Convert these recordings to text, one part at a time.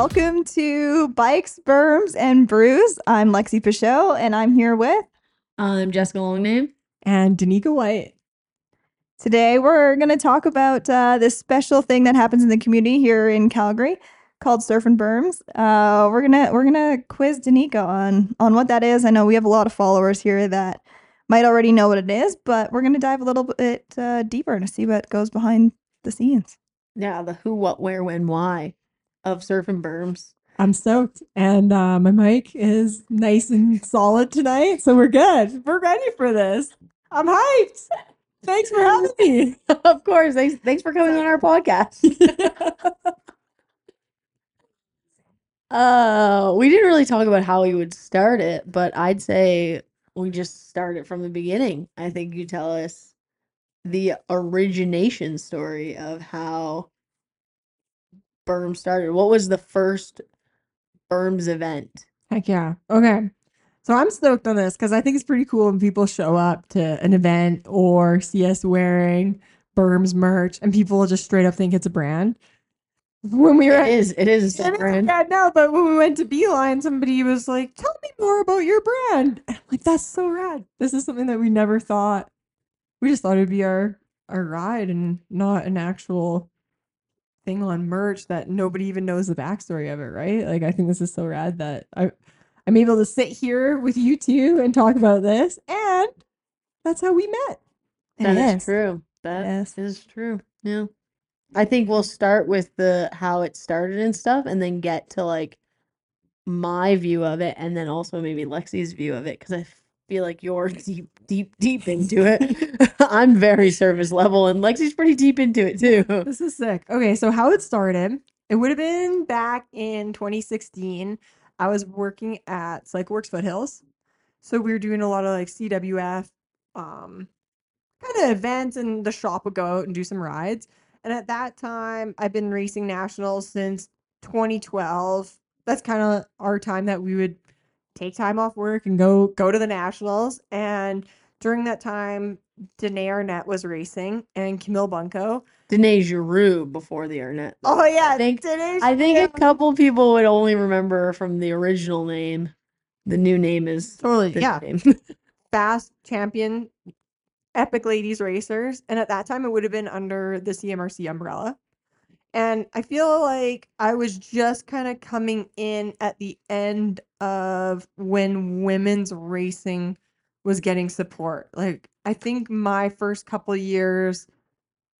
welcome to Bikes, Berms, and Brews. I'm Lexi Pechout, and I'm here with. I'm Jessica Longname. And Danika White. Today, we're going to talk about uh, this special thing that happens in the community here in Calgary called SurfinBerms. Uh, we're gonna we're gonna quiz Danika on on what that is. I know we have a lot of followers here that might already know what it is, but we're gonna dive a little bit uh, deeper to see what goes behind the scenes. Yeah, the who, what, where, when, why of SurfinBerms. I'm stoked. And uh, my mic is nice and solid tonight. So we're good. We're ready for this. I'm hyped. Thanks for having me. of course. Thanks, thanks for coming on our podcast. uh, we didn't really talk about how we would start it, but I'd say we just start it from the beginning. I think you tell us the origination story of how Berm started. What was the first Berms event? Heck yeah. Okay. So I'm stoked on this because I think it's pretty cool when people show up to an event or see us wearing Berms merch and people will just straight up think it's a brand. When we were It at, is. It is a It is a brand. brand now, but when we went to Beeline, somebody was like, "Tell me more about your brand." And I'm like, "That's so rad! This is something that we never thought. We just thought it'd be our our ride and not an actual thing on merch that nobody even knows the backstory of it, right? Like, I think this is so rad that I I'm able to sit here with you two and talk about this, and that's how we met. That is is. true. That is Yes. true. Yeah. I think we'll start with the how it started and stuff and then get to like my view of it and then also maybe Lexi's view of it because I feel like you're deep, deep, deep into it. I'm very service level and Lexi's pretty deep into it too. This is sick. Okay, so how it started, it would have been back in 2016. I was working at Cycleworks Foothills. So we were doing a lot of like CWF um kind of events and the shop would go out and do some rides. And at that time, I've been racing nationals since 2012. That's kind of our time that we would take time off work and go go to the nationals. And during that time, Danae Arnett was racing and Camille Bunko. Danae Giroux before the internet. Oh yeah, I think Danae I think a couple people would only remember her from the original name. The new name is totally the yeah. name. Fast champion, epic ladies racers, and at that time it would have been under the CMRC umbrella. And I feel like I was just kind of coming in at the end of when women's racing was getting support. Like I think my first couple years,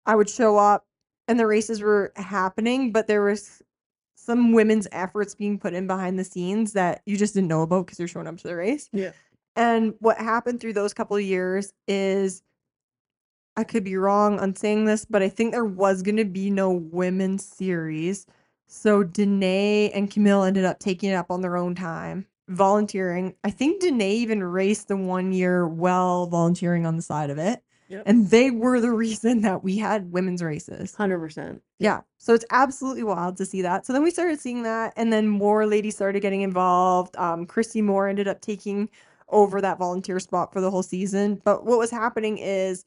I would show up and the races were happening, but there was some women's efforts being put in behind the scenes that you just didn't know about because you're showing up to the race. Yeah. And what happened through those couple of years is I could be wrong on saying this, but I think there was going to be no women's series. So Danae and Camille ended up taking it up on their own time, volunteering. I think Danae even raced the one year while volunteering on the side of it. Yep. And they were the reason that we had women's races. 100%. Yeah. So it's absolutely wild to see that. So then we started seeing that, and then more ladies started getting involved. Um, Christy Moore ended up taking over that volunteer spot for the whole season. But what was happening is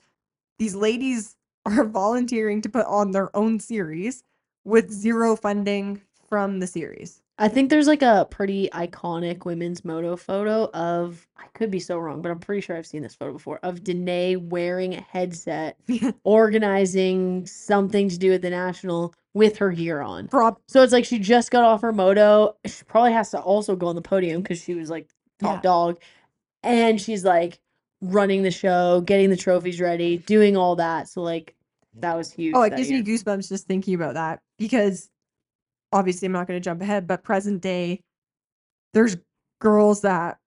these ladies are volunteering to put on their own series with zero funding from the series. I think there's like a pretty iconic women's moto photo of I could be so wrong, but I'm pretty sure I've seen this photo before of Danae wearing a headset, organizing something to do with the national with her gear on. Prob- So it's like she just got off her moto. She probably has to also go on the podium because she was like top Yeah. dog. And she's like running the show, getting the trophies ready, doing all that. So like that was huge. Oh, it gives year. me goosebumps just thinking about that because obviously I'm not going to jump ahead, but present day, there's girls that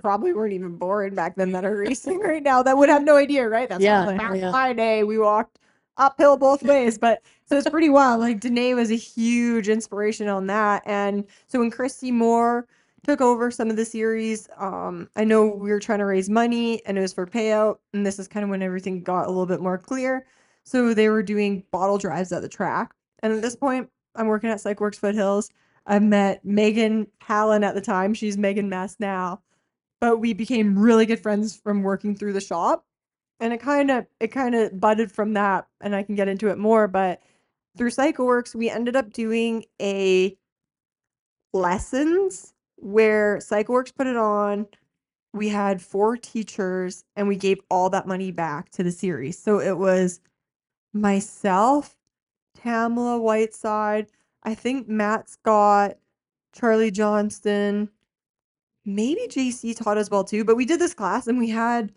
probably weren't even born back then that are racing right now that would have no idea, right? That's Yeah, like, back yeah. my day, we walked uphill both ways, but so it's pretty wild. Like Danae was a huge inspiration on that, and so when Christy Moore took over some of the series, um, I know we were trying to raise money and it was for payout, and this is kind of when everything got a little bit more clear. So they were doing bottle drives at the track. And at this point, I'm working at Cycleworks Foothills. I met Megan Hallen at the time. She's Megan Mess now. But we became really good friends from working through the shop. And it kind of it kind of budded from that. And I can get into it more. But through CycleWorks, we ended up doing a lessons where CycleWorks put it on. We had four teachers and we gave all that money back to the series. So it was myself, Tamala Whiteside, I think Matt Scott, Charlie Johnston, maybe JC taught as well too. But we did this class and we had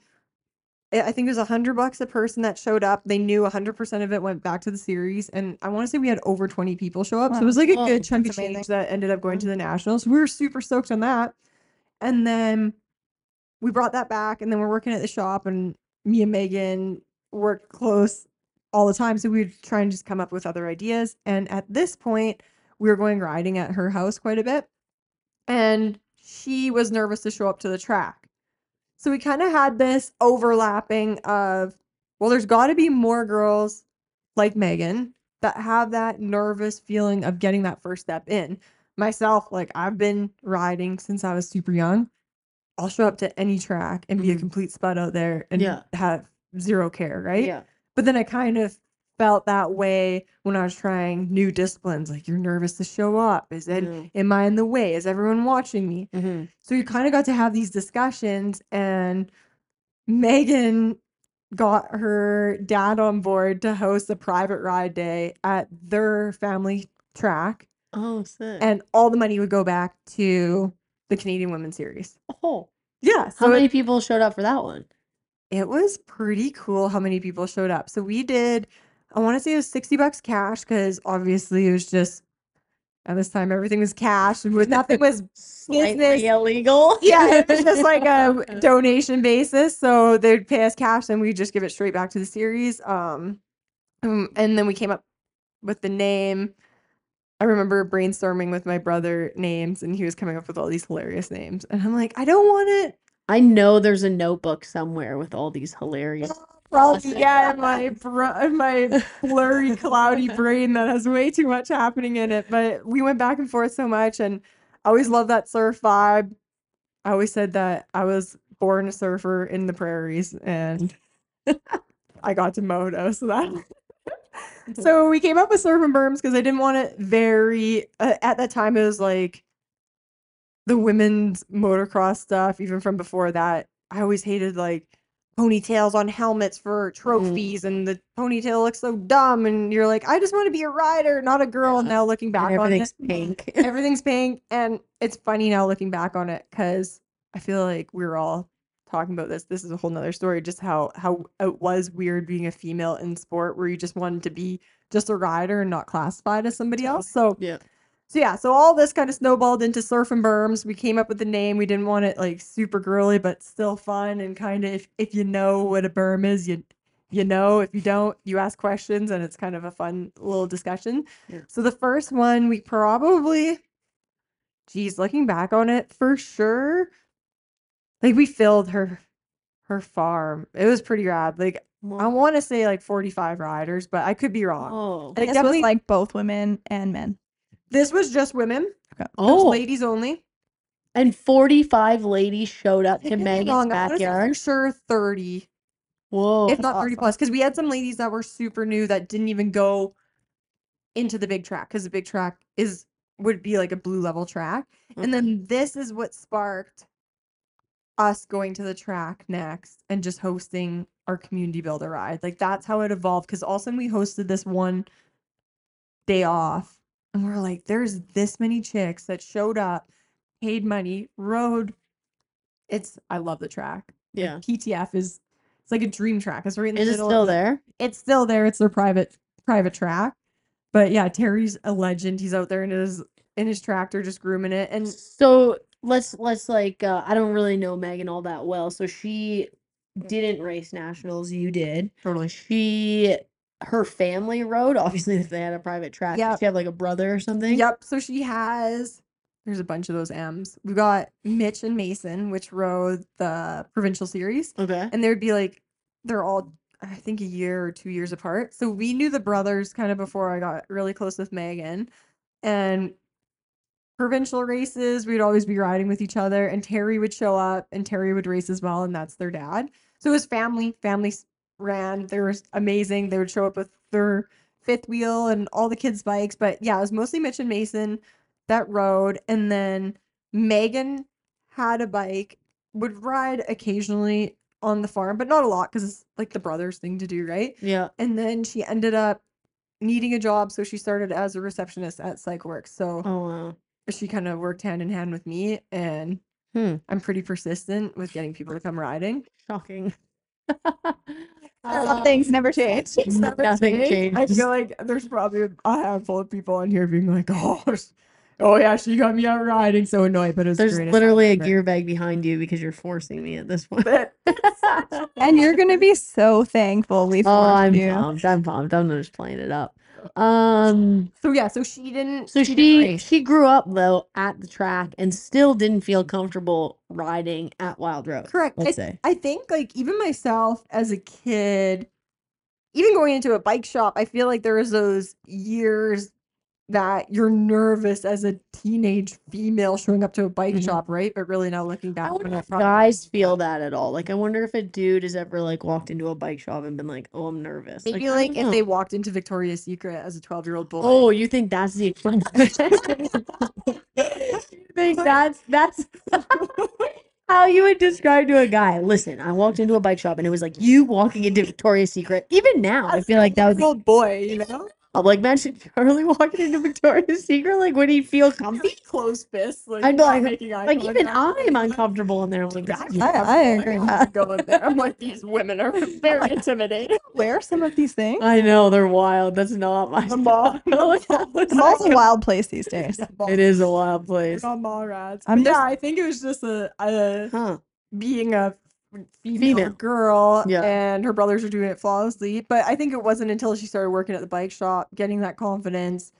I think it was a hundred bucks a person that showed up. They knew a hundred percent of it went back to the series, and I want to say we had over twenty people show up. So it was like a Whoa, good chunk of amazing. change that ended up going to mm-hmm. the nationals. We were super stoked on that, and then we brought that back, and then we're working at the shop, and me and Megan worked close all the time, so we'd try and just come up with other ideas. And at this point, we were going riding at her house quite a bit, and she was nervous to show up to the track. So we kind of had this overlapping of, well, there's got to be more girls like Megan that have that nervous feeling of getting that first step in. Myself, like I've been riding since I was super young. I'll show up to any track and be a Mhm. complete spud out there and Yeah. have zero care, right? Yeah. But then I kind of felt that way when I was trying new disciplines. Like you're nervous to show up. Is it Mhm. am I in the way? Is everyone watching me? Mhm. So you kind of got to have these discussions, and Megan got her dad on board to host a private ride day at their family track, Oh, sick. and all the money would go back to the Canadian Women's Series. oh, Yeah, how many it, people showed up for that one? it was pretty cool how many people showed up. So we did, I want to say it was 60 bucks cash because obviously it was just at this time everything was cash and with nothing was Business- illegal. yeah, it was just like a donation basis. So they'd pay us cash and we just give it straight back to the series. Um, um, and then we came up with the name. I remember brainstorming with my brother names, and he was coming up with all these hilarious names. And I'm like, I don't want it. I know there's a notebook somewhere with all these hilarious. Probably yeah, in my br- in my blurry, cloudy brain that has way too much happening in it. But we went back and forth so much, and I always loved that surf vibe. I always said that I was born a surfer in the prairies, and I got to Moto, so that. so we came up with SurfinBerms because I didn't want it very. Uh, at that time, it was like the women's motocross stuff. Even from before that, I always hated like ponytails on helmets for mm. trophies, and the ponytail looks so dumb. And you're like, I just want to be a rider, not a girl. Yeah. Now looking back and on everything's it, pink. everything's pink, and it's funny now looking back on it because I feel like we're all talking about this. This is a whole nother story. Just how how it was weird being a female in sport, where you just wanted to be just a rider and not classified as somebody else. So yeah. So yeah, so all this kind of snowballed into SurfinBerms. We came up with the name. We didn't want it like super girly, but still fun and kind of if, if you know what a berm is, you you know. If you don't, you ask questions and it's kind of a fun little discussion. Yeah. So the first one we probably geez, looking back on it, for sure. Like we filled her her farm. It was pretty rad. Like I want to say like 45 riders, but I could be wrong. Oh. Like, this was like both women and men. This was just women. It was Oh. ladies only. And 45 ladies showed up to could be Megan's wrong, I wanna backyard. Sure, 30, Whoa. if not 30 awesome. plus. Because we had some ladies that were super new that didn't even go into the big track because the big track is would be like a blue level track. And then this is what sparked us going to the track next and just hosting our community builder ride. Like that's how it evolved. Because all of a sudden we hosted this one day off, and we're like, there's this many chicks that showed up, paid money, rode. It's I love the track. Like, yeah. PTF is it's like a dream track. It's right in the Is it middle of still the- there? It's still there. It's their private private track. But yeah, Terry's a legend. He's out there in his in his tractor just grooming it. And So let's let's like uh, I don't really know Megan all that well. So she didn't race nationals. You did. totally She her family rode. Obviously, if they had a private track. Did she have like a brother or something. Yep. So she has there's a bunch of those M's. We've got Mitch and Mason, which rode the provincial series. Okay. And there'd be like they're all I think a year or two years apart. So we knew the brothers kind of before I got really close with Megan. And provincial races, we'd always be riding with each other. And Terry would show up and Terry would race as well, and that's their dad. So it was family. Families ran. They were amazing. They would show up with their fifth wheel and all the kids' bikes. But yeah, it was mostly Mitch and Mason. that rode, and then Megan had a bike, would ride occasionally on the farm, but not a lot because it's like the brothers thing to do, right? Yeah. And then she ended up needing a job, so she started as a receptionist at CycleWorks. So Oh wow. she kind of worked hand in hand with me, and Hmm. I'm pretty persistent with getting people to come riding. Shocking. Uh, some things never change. Nothing I changed. feel like there's probably a handful of people on here being like, "Oh, oh yeah, she got me out riding." So annoyed, but it was There's greatest literally a ever. gear bag behind you because you're forcing me at this point. And you're gonna be so thankful we oh, forced I'm you. pumped. I'm pumped. I'm just playing it up. Um. so yeah, so she didn't. So she race. she grew up though at the track and still didn't feel comfortable riding at Wild Rose. correct. I, Let's say. I think like even myself as a kid, even going into a bike shop, I feel like there was those years that you're nervous as a teenage female showing up to a bike Mhm. shop, right? But really now looking I back, wonder when if prob- guys feel that at all. Like I wonder if a dude has ever like walked into a bike shop and been like, "Oh, I'm nervous." maybe I like don't if they walked into Victoria's Secret as a 12 year old boy. Oh, you think that's the you think that's that's how you would describe to a guy. Listen, I walked into a bike shop and it was like you walking into Victoria's Secret. Even now, I feel like that was old boy, you know? I'm like, man, imagine Charlie walking into Victoria's Secret. Like, would he feel comfy? Close fists, like, I'd be like- making eye Like, even. I'm uncomfortable in there. I'm like, this is- I- I agree. I'm going there. I'm like, these women are very intimidating. Wear some of these things. I know they're wild. That's not my The mall- style. The mall's a wild place these days. It is a wild place. on mall rats. I'm just- yeah, I think it was just a, a Huh. being a female, Female. girl Yeah. and her brothers are doing it flawlessly. But I think it wasn't until she started working at the bike shop, getting that confidence,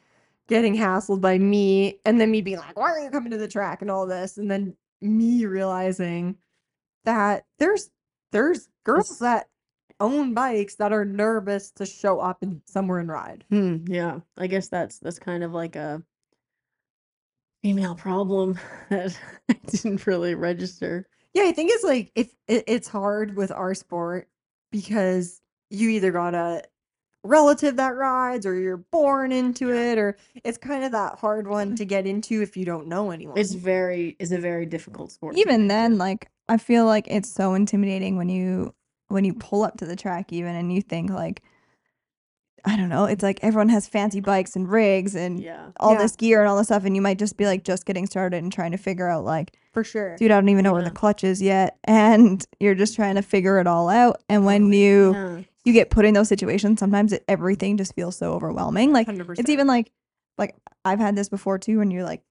getting hassled by me, and then me being like, Why are you coming to the track and all this? And then me realizing that there's there's girls that own bikes that are nervous to show up and somewhere and ride. Hmm. Yeah. I guess that's that's kind of like a female problem that I didn't really register. Yeah, I think it's like if it, it's hard with our sport because you either got a relative that rides or you're born into it or it's kind of that hard one to get into if you don't know anyone. It's very it's a very difficult sport. Even then, like I feel like it's so intimidating when you when you pull up to the track even and you think like I don't know, it's like everyone has fancy bikes and rigs and yeah. all Yeah. this gear and all this stuff and you might just be like just getting started and trying to figure out like for sure. dude, I don't even know where the clutch is yet and you're just trying to figure it all out and when you Yeah. you get put in those situations sometimes it, everything just feels so overwhelming like 100%. it's even like like I've had this before too when you're like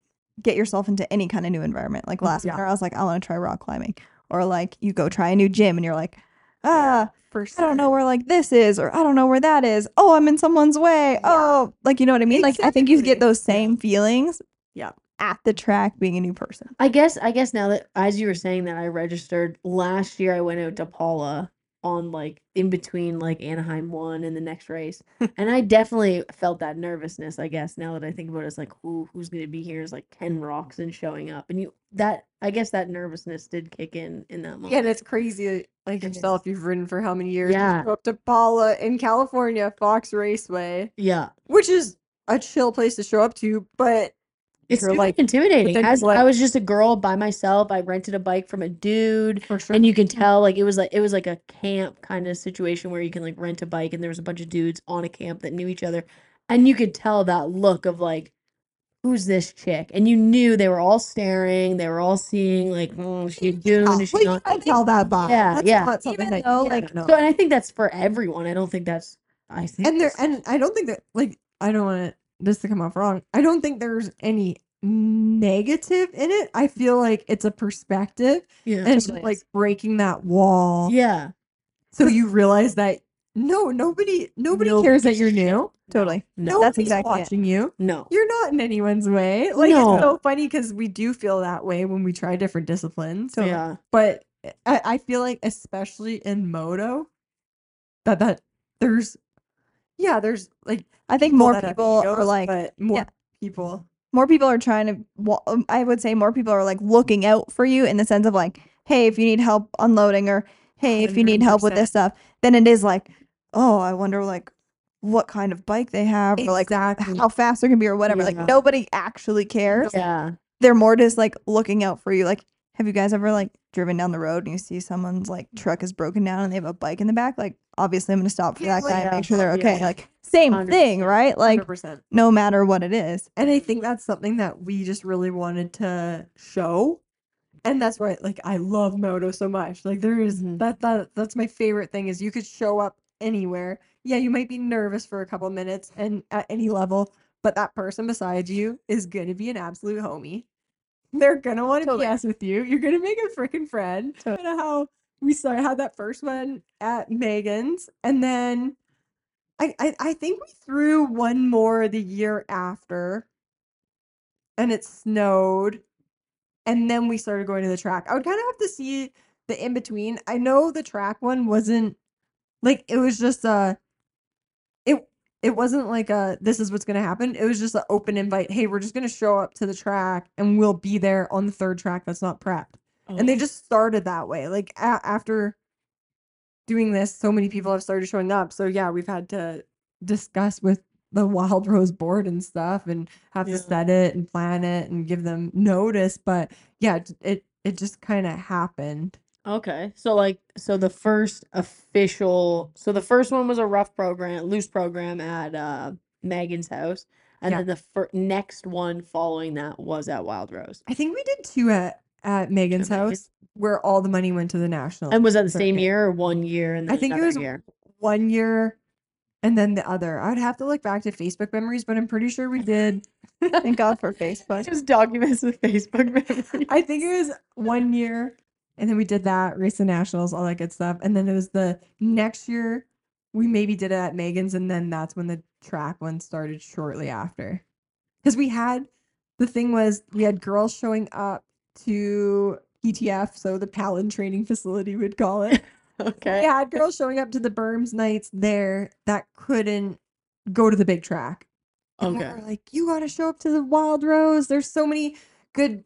get yourself into any kind of new environment. Like last Yeah. winter I was like I want to try rock climbing or like you go try a new gym and you're like ah for I don't know where like this is or I don't know where that is. Oh, I'm in someone's way. Oh, like you know what I mean? Like I think you get those same feelings Yeah. At the track being a new person. I guess I guess now that as you were saying that I registered last year I went out to Pala on like in between like Anaheim one and the next race. and I definitely felt that nervousness, I guess, now that I think about it, it's like who who's gonna be here is like Ken Roczen showing up. And you that I guess that nervousness did kick in in that moment. Yeah, and it's crazy. Like yourself, you've ridden for how many years? Yeah. go up to Pala in California, Fox Raceway, yeah. which is a chill place to show up to, but It's super like, intimidating. As what- I was just a girl by myself, I rented a bike from a dude. for sure. and you can tell like it was like it was like a camp kind of situation where you can like rent a bike and there was a bunch of dudes on a camp that knew each other and you could tell that look of like who's this chick and you knew they were all staring they were all seeing like mm, is she a goon is she Well, not you tell that by. Yeah, That's yeah. not something Even that though, you like, can't so and i think that's for everyone i don't think that's i think and there and I don't think that like I don't want this to come off wrong. I don't think there's any negative in it. I feel like it's a perspective yeah and just, like breaking that wall. yeah So you realize that no, nobody nobody cares that you're new. Totally. no Nobody's That's exactly it. watching you. no You're not in anyone's way. Like No. it's so funny because we do feel that way when we try different disciplines. Totally. yeah But I, I feel like especially in moto, that that there's yeah, there's like I think more that have people are like but more yeah. people. more people are trying to wa- um, i would say more people are like looking out for you in the sense of like hey if you need help unloading or hey if you need help with this stuff then it is like oh i wonder like what kind of bike they have or like Exactly. how fast they're gonna be or whatever. Yeah. Like nobody actually cares. Yeah. They're more just like looking out for you. Like, have you guys ever like driven down the road and you see someone's like truck is broken down and they have a bike in the back? Like, obviously, I'm gonna stop for that guy and make sure they're okay. Like, same 100%. thing, right? Like, 100%. no matter what it is. And I think that's something that we just really wanted to show. And that's why like I love moto so much. Like there is- Mhm. that that that's my favorite thing is you could show up anywhere. Yeah, you might be nervous for a couple minutes and at any level, but that person beside you is going to be an absolute homie. They're to want to Totally. BS with you. You're to make a freaking friend. Kind of how we started had that first one at Megan's and then I, I I think we threw one more the year after and it snowed and then we started going to the track. I would kind of have to see the in between. I know the track one wasn't like it was just a it wasn't like a this is what's going to happen. It was just an open invite. Hey, we're just going to show up to the track and we'll be there on the third track that's not prepped. And they Oh. just started that way. Like a- after doing this, so many people have started showing up. So yeah, we've had to discuss with the Wild Rose board and stuff, and have Yeah. to set it and plan it and give them notice. But yeah, it, it just kind of happened. Okay. So like so the first official so the first one was a rough program, loose program at uh Megan's house. And Yeah. then the fir- next one following that was at Wild Rose. I think we did two at at Megan's house where all the money went to the national. And was that the same circuit. year or one year and I think it another was year? one year and then the other. I would have to look back to Facebook memories, but I'm pretty sure we did. Thank God for Facebook. Just documents with Facebook memories. I think it was one year, and then we did that race the nationals, all that good stuff, and then it was the next year we maybe did it at Megan's, and then that's when the track one started shortly after, because we had the thing was we had girls showing up to PTF, so the Palin Training Facility would call it. Okay. We had girls showing up to the Berms nights there that couldn't go to the big track. And we Okay. were like, you got to show up to the Wild Rose. There's so many good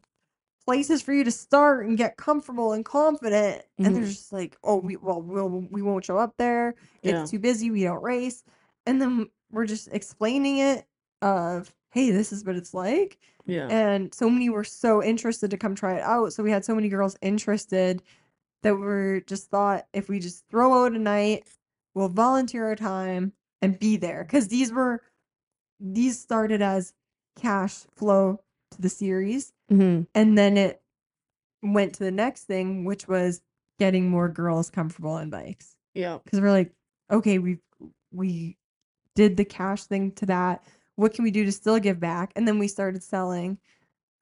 places for you to start and get comfortable and confident. And they're Mhm. just like, oh, we well, we'll we won't show up there. It's Yeah. too busy. We don't race. And then we're just explaining it of, hey, this is what it's like. Yeah. And so many were so interested to come try it out. So we had so many girls interested that were just thought if we just throw out a night, we'll volunteer our time and be there. Because these were these started as cash flow the series. Mhm. And then it went to the next thing, which was getting more girls comfortable on bikes. Yeah. Because we're like, okay, we we did the cash thing to that. What can we do to still give back? And then we started selling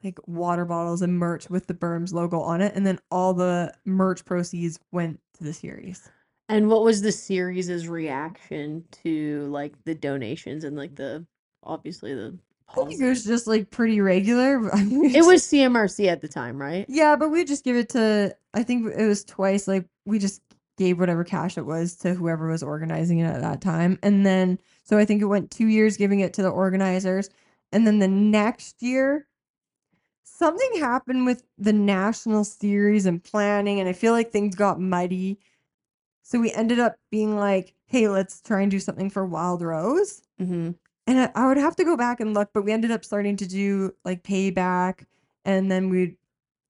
like water bottles and merch with the Berms logo on it. And then all the merch proceeds went to the series. And what was the series' reaction to like the donations and like the obviously the I think it was just like pretty regular. I mean, It was CMRC at the time, right? Yeah, but we just give it to I think it was twice like we just gave whatever cash it was to whoever was organizing it at that time. And then so I think it went 2 years giving it to the organizers and then the next year something happened with the national series and planning and I feel like things got muddy. So we ended up being like, "Hey, let's try and do something for Wild Rose." Mm-hmm. And I, I would have to go back and look, but we ended up starting to do like payback and then we'd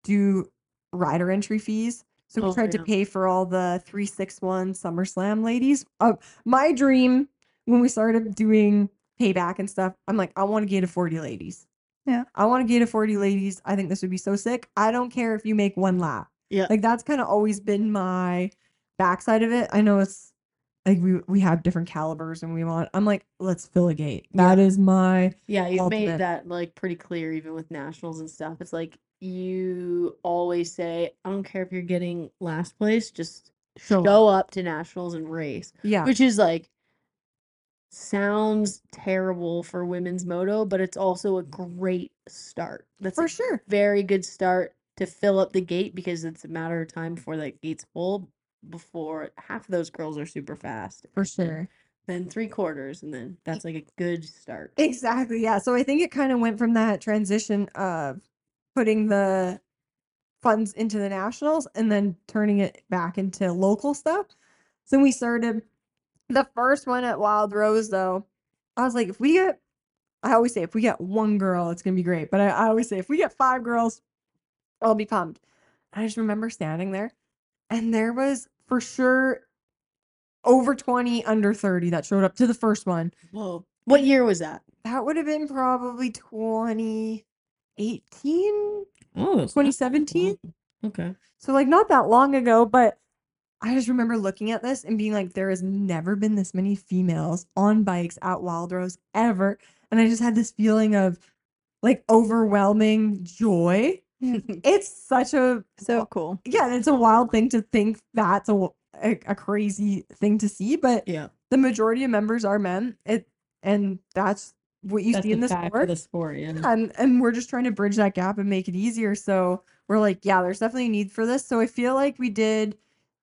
do rider entry fees. So we Oh, tried yeah. to pay for all the 361 SummerSlam ladies. Uh, my dream when we started doing payback and stuff, I'm like, I want to get a 40 ladies. Yeah. I want to get a 40 ladies. I think this would be so sick. I don't care if you make one lap. Yeah. Like that's kind of always been my backside of it. I know it's like we we have different calibers and we want I'm like, let's fill a gate. That is my Yeah, you've made that like pretty clear even with nationals and stuff. It's like you always say, I don't care if you're getting last place, just Show show, up." up to nationals and race. yeah. Which is like sounds terrible for women's moto, but it's also a great start. That's for a sure. very good start to fill up the gate because it's a matter of time before that gate's full. Before half of those girls are super fast, For sure. then three quarters, and then that's like a good start. Exactly. Yeah. So I think it kind of went from that transition of putting the funds into the nationals and then turning it back into local stuff. So we started The first one at Wild Rose, though, I was like, if we get, I always say, if we get one girl, it's gonna be great. But I, I always say, if we get five girls, I'll be pumped. I just remember standing there, and there was for sure over 20, under 30 that showed up to the first one. Whoa. What year was that? That would have been probably 2018, Oh, it's 2017. Okay. So like not that long ago, but I just remember looking at this and being like, there has never been this many females on bikes at Wild Rose ever. And I just had this feeling of like overwhelming joy. It's such a So cool. yeah, it's a wild thing to think that's a, a, a crazy thing to see, but Yeah. the majority of members are men. It and that's what you That's see in the the sport. the sport, yeah. and and we're just trying to bridge that gap and make it easier. So we're like, yeah, there's definitely a need for this. So I feel like we did,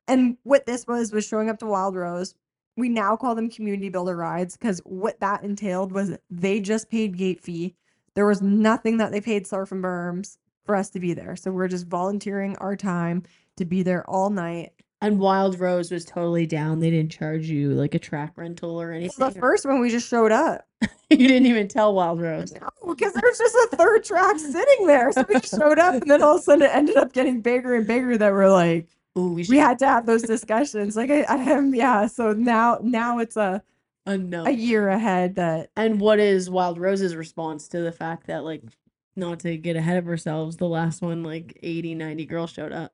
and what this was was showing up to Wild Rose. We now call them community builder rides because what that entailed was they just paid gate fee. There was nothing that they paid SurfinBerms for us to be there. So we're just volunteering our time to be there all night. And Wild Rose was totally down. They didn't charge you like a track rental or anything. The first one we just showed up. you didn't even tell Wild Rose. No, because there's just a third track sitting there. So we just showed up, and then all of a sudden it ended up getting bigger and bigger. That we're like, Ooh, we should we had to have those discussions. Like I, I am, yeah. So now, now it's a unknown. a year ahead. That And what is Wild Rose's response to the fact that like not to get ahead of ourselves, the last one like 80, 90 girls showed up.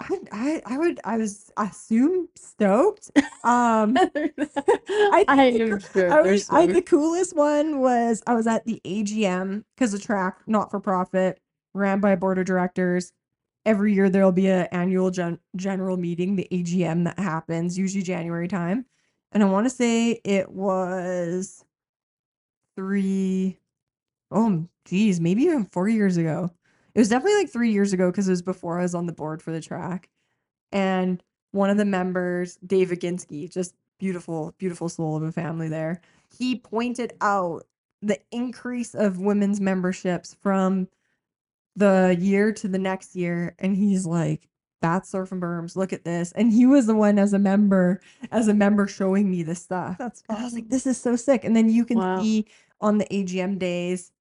I, I, I would, I was I assume stoked. Um, I, I am sure. I was, I, the coolest one was I was at the AGM because the track not for profit ran by a board of directors. Every year there'll be an annual gen- general meeting, the AGM that happens usually January time, and I want to say it was three, oh geez, maybe even four years ago. It was definitely like three years ago because it was before I was on the board for the track, and one of the members, Dave Ginsky, just beautiful, beautiful soul of a family there. He pointed out the increase of women's memberships from the year to the next year. And he's like, that's SurfinBerms. Look at this. And he was the one as a member, as a member showing me this stuff. That's And I was like, this is so sick. And then you can Wow. see on the AGM days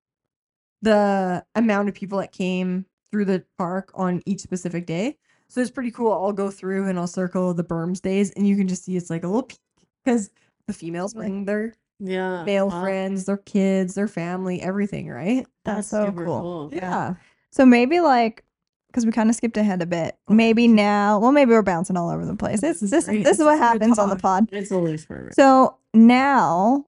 the amount of people that came through the park on each specific day. So it's pretty cool. I'll go through and I'll circle the berms days, and you can just see it's like a little peak because the females bring their yeah. male wow, friends, their kids, their family, everything, right? That's so super cool. Yeah. So maybe like because we kind of skipped ahead a bit. Oh maybe now, well, maybe we're bouncing all over the place. This This is this great. this is This what is good happens on the pod. It's a loose permit. So now,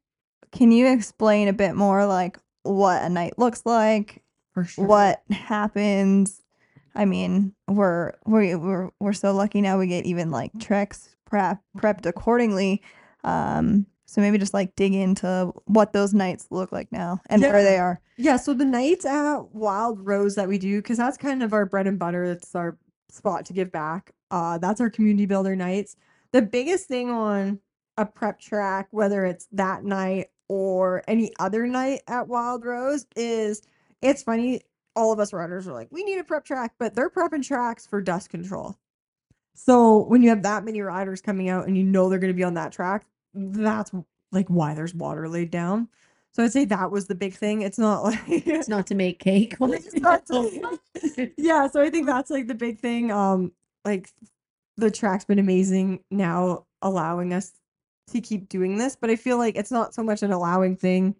can you explain a bit more like what a night looks like, For sure. what happens? I mean, we're we we're we're so lucky now. We get even like treks prep prepped accordingly. Um, so maybe just like dig into what those nights look like now and where they are. Yeah, so the nights at Wild Rose that we do, because that's kind of our bread and butter. It's our spot to give back. Uh, that's our community builder nights. The biggest thing on a prep track, whether it's that night or any other night at Wild Rose, is it's funny. All of us riders are like, we need a prep track, but they're prepping tracks for dust control. So when you have that many riders coming out and you know they're going to be on that track, that's like why there's water laid down. So I'd say that was the big thing. It's not like It's not to make cake. To- yeah, so I think that's like the big thing. Um, like the track's been amazing now, allowing us to keep doing this. But I feel like it's not so much an allowing thing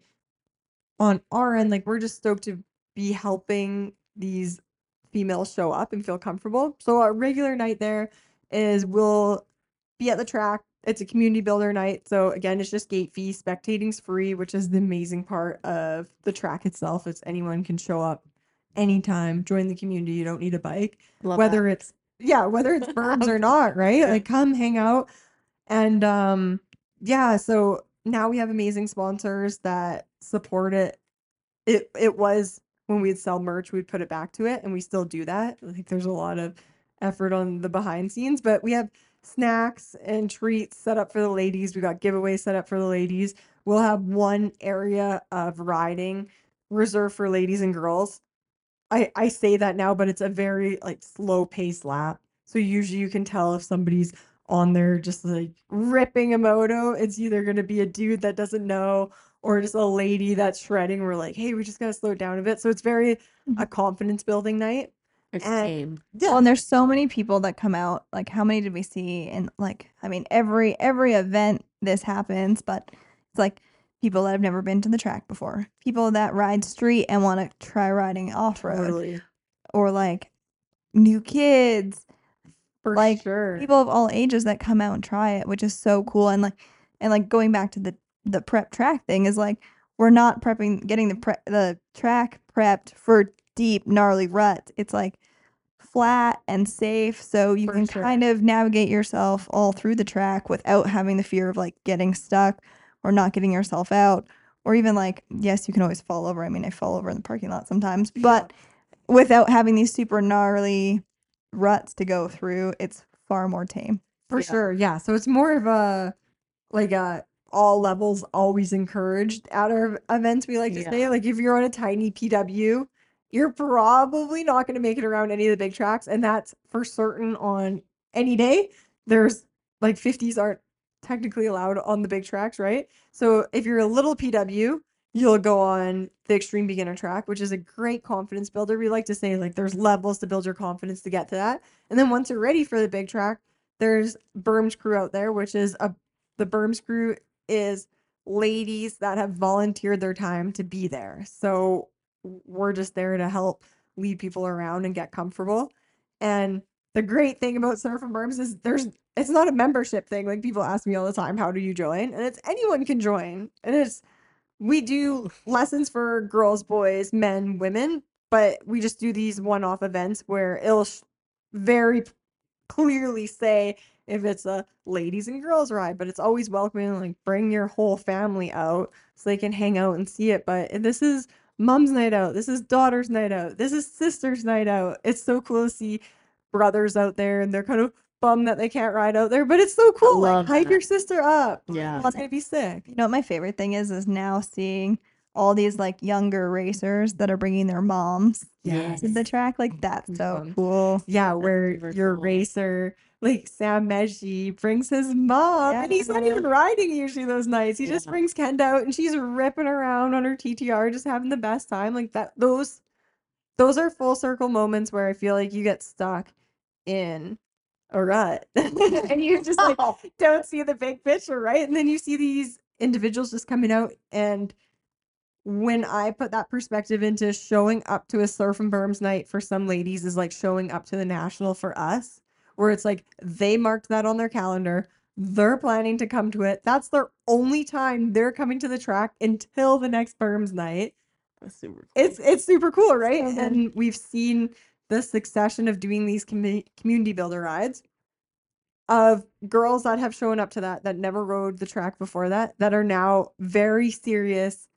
on our end. Like we're just stoked to be helping these females show up and feel comfortable. So our regular night there is we'll be at the track. It's a community builder night. So again, it's just gate fee. Spectating's free, which is the amazing part of the track itself. It's anyone can show up anytime, join the community. You don't need a bike. Love whether it's yeah, whether it's berms or not, right? Like come hang out. And um yeah, so now we have amazing sponsors that support it. It it was when we'd sell merch, we'd put it back to it, and we still do that. Like there's a lot of effort on the behind scenes, but we have snacks and treats set up for the ladies. We got giveaways set up for the ladies. We'll have one area of riding reserved for ladies and girls. I I say that now, but it's a very like slow paced lap. So usually you can tell if somebody's on there just like ripping a moto, it's either gonna be a dude that doesn't know or just a lady that's shredding. We're like, hey, we just gotta slow it down a bit. So it's very mm-hmm. a confidence building night. It's And- tame. Well, and there's so many people that come out. Like, how many did we see? And like, I mean, every every event this happens, but it's like people that have never been to the track before, people that ride street and want to try riding off road, Totally. or like new kids, For Like, sure. people of all ages that come out and try it, which is so cool. And like, and like going back to the the prep track thing is like we're not prepping, getting the prep the track prepped for deep gnarly ruts. It's like flat and safe, so you For can sure. kind of navigate yourself all through the track without having the fear of like getting stuck or not getting yourself out. Or even like, yes, you can always fall over. I mean, I fall over in the parking lot sometimes, but without having these super gnarly ruts to go through, it's far more tame. For Yeah. sure. Yeah. So it's more of a like a all levels always encouraged at our events. We like to say, like if you're on a tiny PW, you're probably not going to make it around any of the big tracks, and that's for certain on any day. There's like 50s aren't technically allowed on the big tracks, right? So if you're a little PW, you'll go on the extreme beginner track, which is a great confidence builder. We like to say like there's levels to build your confidence to get to that. And then once you're ready for the big track, there's Berms crew out there, which is a the Berms crew is ladies that have volunteered their time to be there. So we're just there to help lead people around and get comfortable. And the great thing about SurfinBerms is there's it's not a membership thing. Like people ask me all the time, how do you join? And it's anyone can join. And it's we do lessons for girls, boys, men, women, but we just do these one-off events where it'll very clearly say if it's a ladies and girls ride, but it's always welcoming. Like bring your whole family out so they can hang out and see it. But this is mom's night out. This is daughter's night out. This is sister's night out. It's so cool to see brothers out there and they're kind of bummed that they can't ride out there, but it's so cool. Like love hype that. your sister up. Yeah. It's gonna be sick. You know what my favorite thing is is now seeing all these like younger racers that are bringing their moms Yes. to the track. Like that's That's so fun. cool. Yeah, where super your cool. racer, like Sam Meji, brings his mom, and he's not even riding usually those nights. He just brings Kenda out, and she's ripping around on her TTR, just having the best time. Like that, those, those are full circle moments where I feel like you get stuck in a rut, and you just like don't see the big picture, right? And then you see these individuals just coming out and when I put that perspective into showing up to a SurfinBerms night for some ladies is like showing up to the national for us, where it's like they marked that on their calendar. They're planning to come to it. That's their only time they're coming to the track until the next berms night. That's super cool. It's it's super cool, right? Good. and we've seen the succession of doing these commu- community builder rides of girls that have shown up to that that never rode the track before that that are now very serious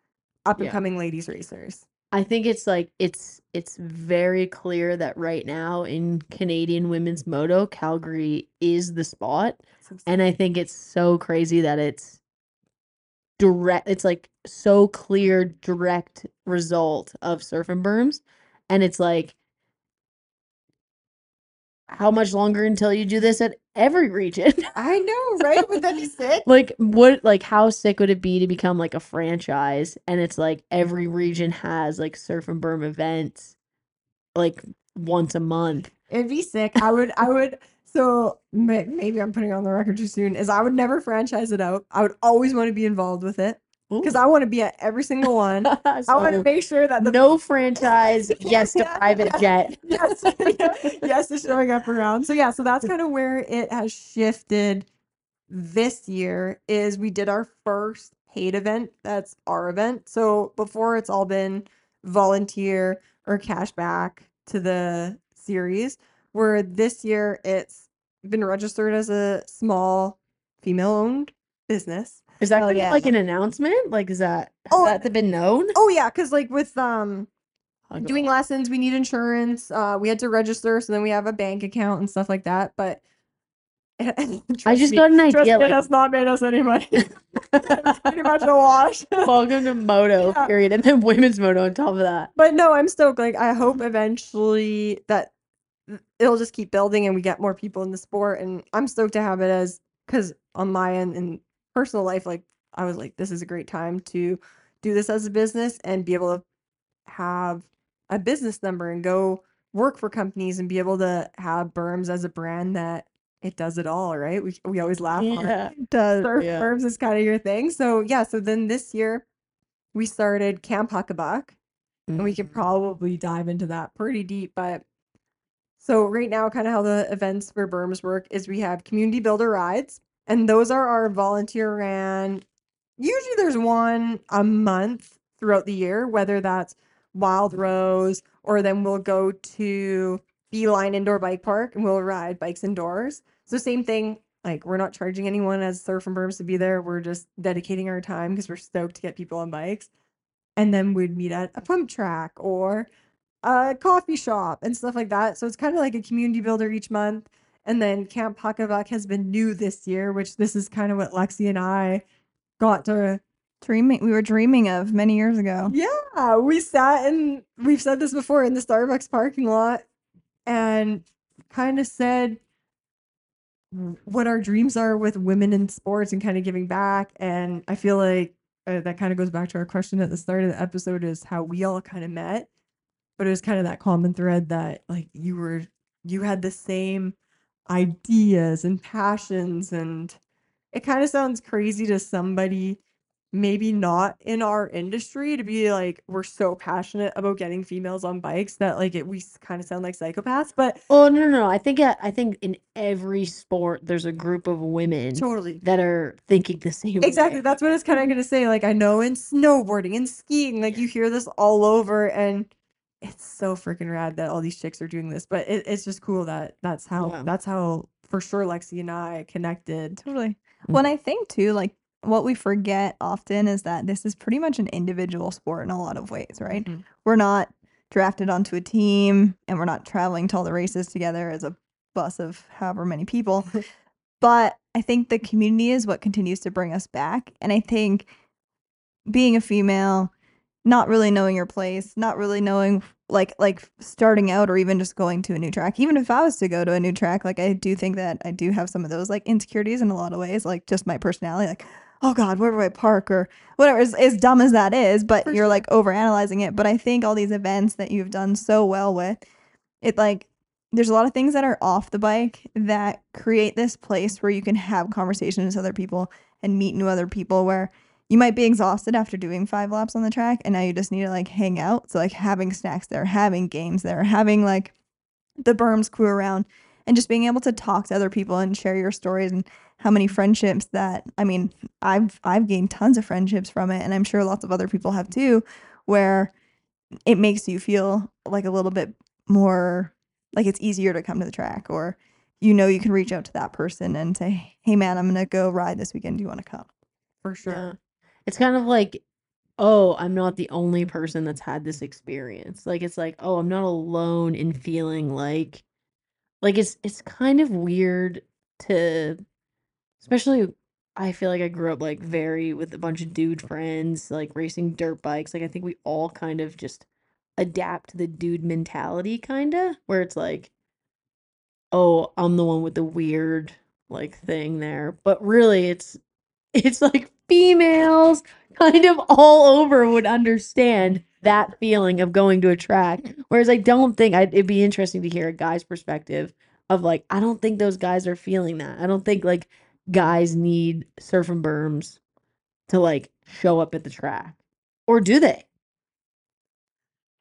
up and Yeah. coming ladies racers. I think it's like it's it's very clear that right now in Canadian women's moto, Calgary is the spot. And I think it's so crazy that it's direct it's like so clear direct result of SurfinBerms. And it's like how much longer until you do this at every region? I know, right? Would that be sick? like what like how sick would it be to become like a franchise and it's like every region has like surf and berm events like once a month It'd be sick. I would, I would. So maybe I'm putting it on the record too soon. Is I would never franchise it out. I would always want to be involved with it because I want to be at every single one. I want to make sure that the no franchise yes to private jet yes, yes, to showing up around. So yeah, so that's kind of where it has shifted this year. Is we did our first paid event. That's our event. So before it's all been volunteer or cash back to the series. Where this year it's been registered as a small female-owned business. Is that Hell yeah. like an announcement like is that Oh, has that been known Oh yeah, because like with um doing lessons we need insurance uh we had to register so then we have a bank account and stuff like that but i just got an idea me, it like has not made us any money pretty much a wash welcome to moto Yeah. period and then women's moto on top of that but no i'm stoked like i hope eventually that it'll just keep building and we get more people in the sport. And I'm stoked to have it as because on my end in personal life, like I was like, this is a great time to do this as a business and be able to have a business number and go work for companies and be able to have Berms as a brand that it does it all, right? We we always laugh on Yeah. It does. surf Yeah. Berms is kind of your thing. So yeah, so then this year we started Camp Huckabuck and we can Mhm. probably dive into that pretty deep. But so right now, kind of how the events for Berms work is we have community builder rides, and those are our volunteer ran. Usually, there's one a month throughout the year, whether that's Wild Rose or then we'll go to Beeline Indoor Bike Park and we'll ride bikes indoors. So same thing. Like we're not charging anyone as SurfinBerms to be there. We're just dedicating our time because we're stoked to get people on bikes and then we'd meet at a pump track or a coffee shop and stuff like that. So it's kind of like a community builder each month. And then Camp Huckabuck has been new this year, which this is kind of what Lexi and I got to. Dreaming. We were dreaming of many years ago. Yeah, we sat and we've said this before in the Starbucks parking lot and kind of said what our dreams are with women in sports and kind of giving back. And I feel like uh, that kind of goes back to our question at the start of the episode is how we all kind of met. But it was kind of that common thread that like you were, you had the same ideas and passions. And it kind of sounds crazy to somebody maybe not in our industry to be like we're so passionate about getting females on bikes that like it we kind of sound like psychopaths but Oh no, no, no. I think uh, I think in every sport there's a group of women totally that are thinking the same exactly way. that's what i was kind of gonna say like i know in snowboarding and skiing like you hear this all over and it's so freaking rad that all these chicks are doing this but it, it's just cool that that's how Yeah. that's how for sure lexi and i connected Totally. Well, and I think too, like what we forget often is that this is pretty much an individual sport in a lot of ways, right? Mhm. We're not drafted onto a team and we're not traveling to all the races together as a bus of however many people. but I think the community is what continues to bring us back. And I think being a female, not really knowing your place, not really knowing like like starting out or even just going to a new track. Even if I was to go to a new track, like I do think that I do have some of those like insecurities in a lot of ways, like just my personality, like oh god, where do I park or whatever. As, as dumb as that is, but For you're sure. like over analyzing it. But I think all these events that you've done so well with, it like there's a lot of things that are off the bike that create this place where you can have conversations with other people and meet new other people where you might be exhausted after doing five laps on the track and now you just need to like hang out. So like having snacks there, having games there, having like the berms crew around and just being able to talk to other people and share your stories and how many friendships that I mean, I've I've gained tons of friendships from it and I'm sure lots of other people have too where it makes you feel like a little bit more like it's easier to come to the track or you know you can reach out to that person and say, "Hey man, I'm going to go ride this weekend. Do you want to come?" for sure Yeah. It's kind of like, oh, I'm not the only person that's had this experience. Like it's like, oh, I'm not alone in feeling like like it's it's kind of weird to especially I feel like I grew up like very with a bunch of dude friends, like racing dirt bikes. Like I think we all kind of just adapt to the dude mentality kind of where it's like oh, I'm the one with the weird like thing there. But really it's it's like females kind of all over would understand that feeling of going to a track. Whereas I don't think I'd, it'd be interesting to hear a guy's perspective of like, I don't think those guys are feeling that. I don't think like guys need SurfinBerms to like show up at the track. Or do they?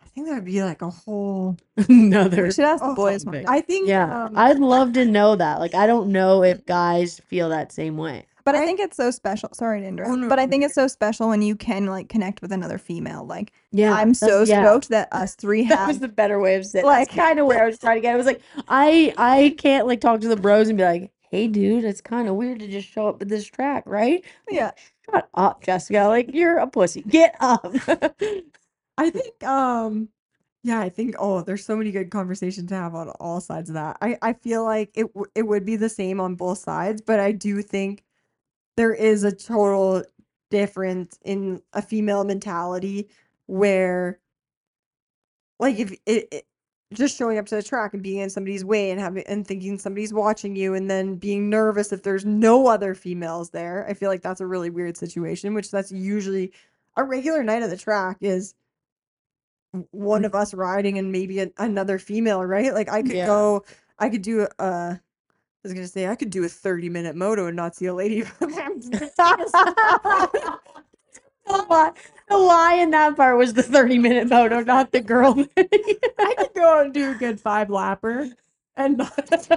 i think that would be like a whole Another. We should ask the boys one i think Yeah, um, I'd love to know that. Like, I don't know if guys feel that same way. But I I- think it's so special. Sorry to interrupt. Oh, no, but I think it's so special when you can like connect with another female. Like Yeah, I'm so yeah. stoked that us three have. That was the better way of saying. Like- Like, kind of where I was trying to get. I was like, I I can't like talk to the bros and be like, "Hey, dude, it's kind of weird to just show up at this track, right?" yeah. Shut up, Jessica. Like, you're a pussy. Get up. I think um yeah, I think oh, there's so many good conversations to have on all sides of that. I I feel like it w- it would be the same on both sides, but I do think there is a total difference in a female mentality where like if it, it just showing up to the track and being in somebody's way and having and thinking somebody's watching you and then being nervous if there's no other females there. I feel like that's a really weird situation, which that's usually a regular night at the track is one mm. of us riding and maybe an, another female, right? Like I could Yeah. go, I could do a. I was gonna say I could do a thirty minute moto and not see a lady. The lie, the lie in that part was the 30 minute moto, not the girl. I could go and do a good five lapper and not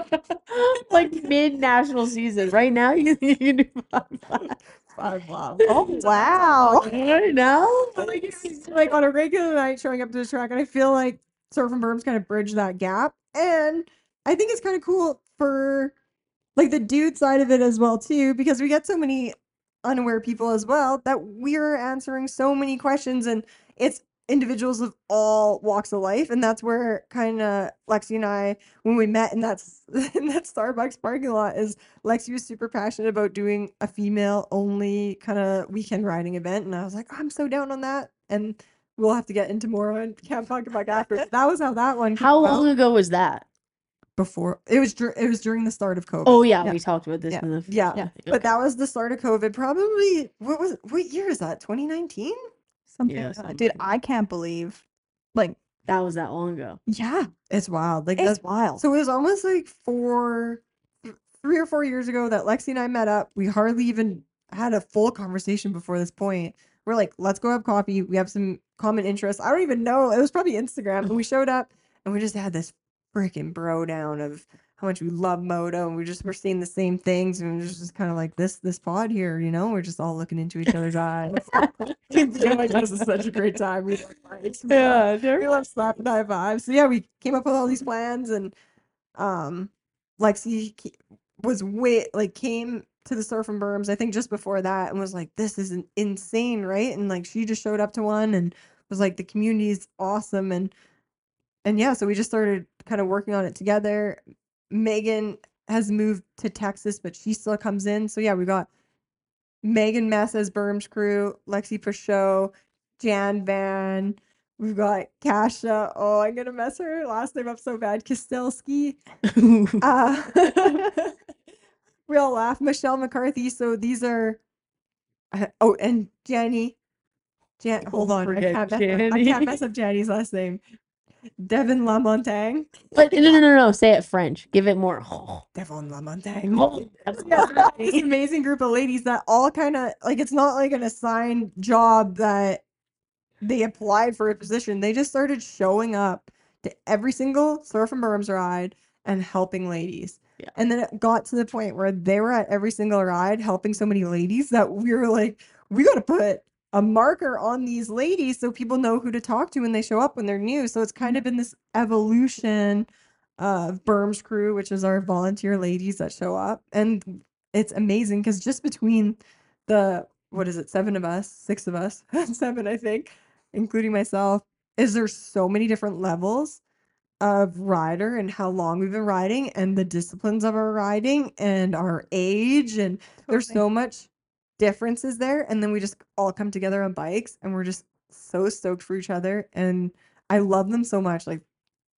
like mid national season. Right now, you, you can do five laps. five laps. Oh wow. I know. But, like like on a regular night showing up to the track, and I feel like SurfinBerms kind of bridge that gap, and I think it's kind of cool for like the dude side of it as well too, because we get so many unaware people as well that we're answering so many questions, and it's individuals of all walks of life, and that's where kind of Lexi and I, when we met in that in that Starbucks parking lot, is Lexi was super passionate about doing a female only kind of weekend riding event. And I was like, oh, I'm so down on that. And we'll have to get into more on Camp Huckabuck after. That was how that one came How about. long ago was that? Before it was it was during the start of COVID. Oh, yeah, Yeah. we talked about this Yeah. in the. Yeah. yeah But that was the start of COVID. Probably what was what year is that? 2019? Something. Yeah, like something Dude. I can't believe. Like, that was that long ago. yeah, It's wild. Like it's that's wild. So it was almost like four, th- three or four years ago that Lexi and I met up. We hardly even had a full conversation before this point. We're like, let's go have coffee. We have some common interests. I don't even know. It was probably Instagram. And we showed up and we just had this freaking bro down of how much we love moto and we just were seeing the same things and it was just kind of like this this pod here, you know, we're just all looking into each other's eyes. Oh my gosh, this is such a great time. We love bikes. Yeah, we love- love slapping high fives. So yeah, we came up with all these plans, and um, Lexi was way like came to the SurfinBerms. I think just before that, and was like, "This is an insane, right?" And like she just showed up to one and was like, "The community is awesome," and and yeah, so we just started kind of working on it together. Megan has moved to Texas, but she still comes in. So yeah, we got Megan Mess as Berms crew, Lexi Pechout, Jan Van. We've got Kasha. Oh, I'm gonna mess her last name up so bad. Kostelski. Uh, we all laugh. Michelle McCarthy. So these are. uh, oh, and Jenny. Jan. Hold on. I can't, mess up, I can't mess up Jenny's last name. Devin Lamontagne. but no, no, no, no. Say it French. Give it more. Oh. Devon Lamontagne. yeah, this amazing group of ladies that all kind of like it's not like an assigned job that they applied for a position. They just started showing up to every single SurfinBerms ride and helping ladies. Yeah. And then it got to the point where they were at every single ride helping so many ladies that we were like, we got to put a marker on these ladies so people know who to talk to when they show up when they're new. So it's kind of mm-hmm. been this evolution of Berms crew, which is our volunteer ladies that show up. And it's amazing because just between the what is it, seven of us, six of us, seven, I think, including myself, is there so many different levels of rider and how long we've been riding and the disciplines of our riding and our age and there's so much differences there and then we just all come together on bikes and we're just so stoked for each other and I love them so much like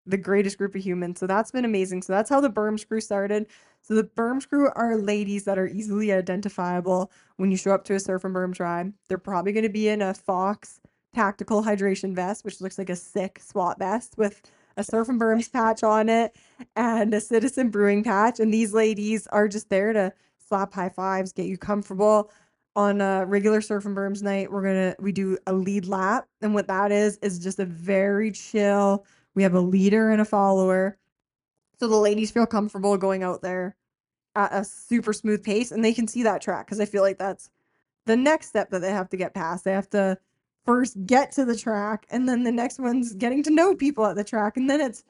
the greatest group of humans. So that's been amazing. So that's how the Berms crew started. So the Berms crew are ladies that are easily identifiable. When you show up to a SurfinBerms tribe. they're probably going to be in a Fox tactical hydration vest which looks like a sick SWAT vest with a SurfinBerms patch on it and a citizen brewing patch and these ladies are just there to slap high fives get you comfortable on a regular SurfinBerms night we're gonna we do a lead lap and what that is is just a very chill we have a leader and a follower. So the ladies feel comfortable going out there at a super smooth pace and they can see that track because i feel like that's the next step that they have to get past. They have to first get to the track and then the next one's getting to know people at the track and then it's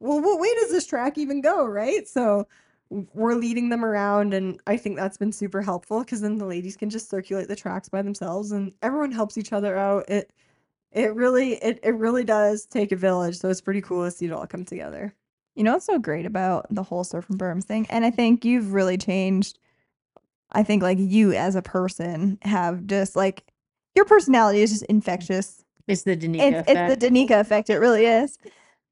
well what way does this track even go? Right? So we're leading them around and i think that's been super helpful because then the ladies can just circulate the tracks by themselves and everyone helps each other out it it really it, it really does take a village so it's pretty cool to see it all come together You know what's so great about the whole SurfinBerms thing? And I think you've really changed. I think like you as a person have just like your personality is just infectious. It's the Danika It's, effect. it's the Danika effect. It really is.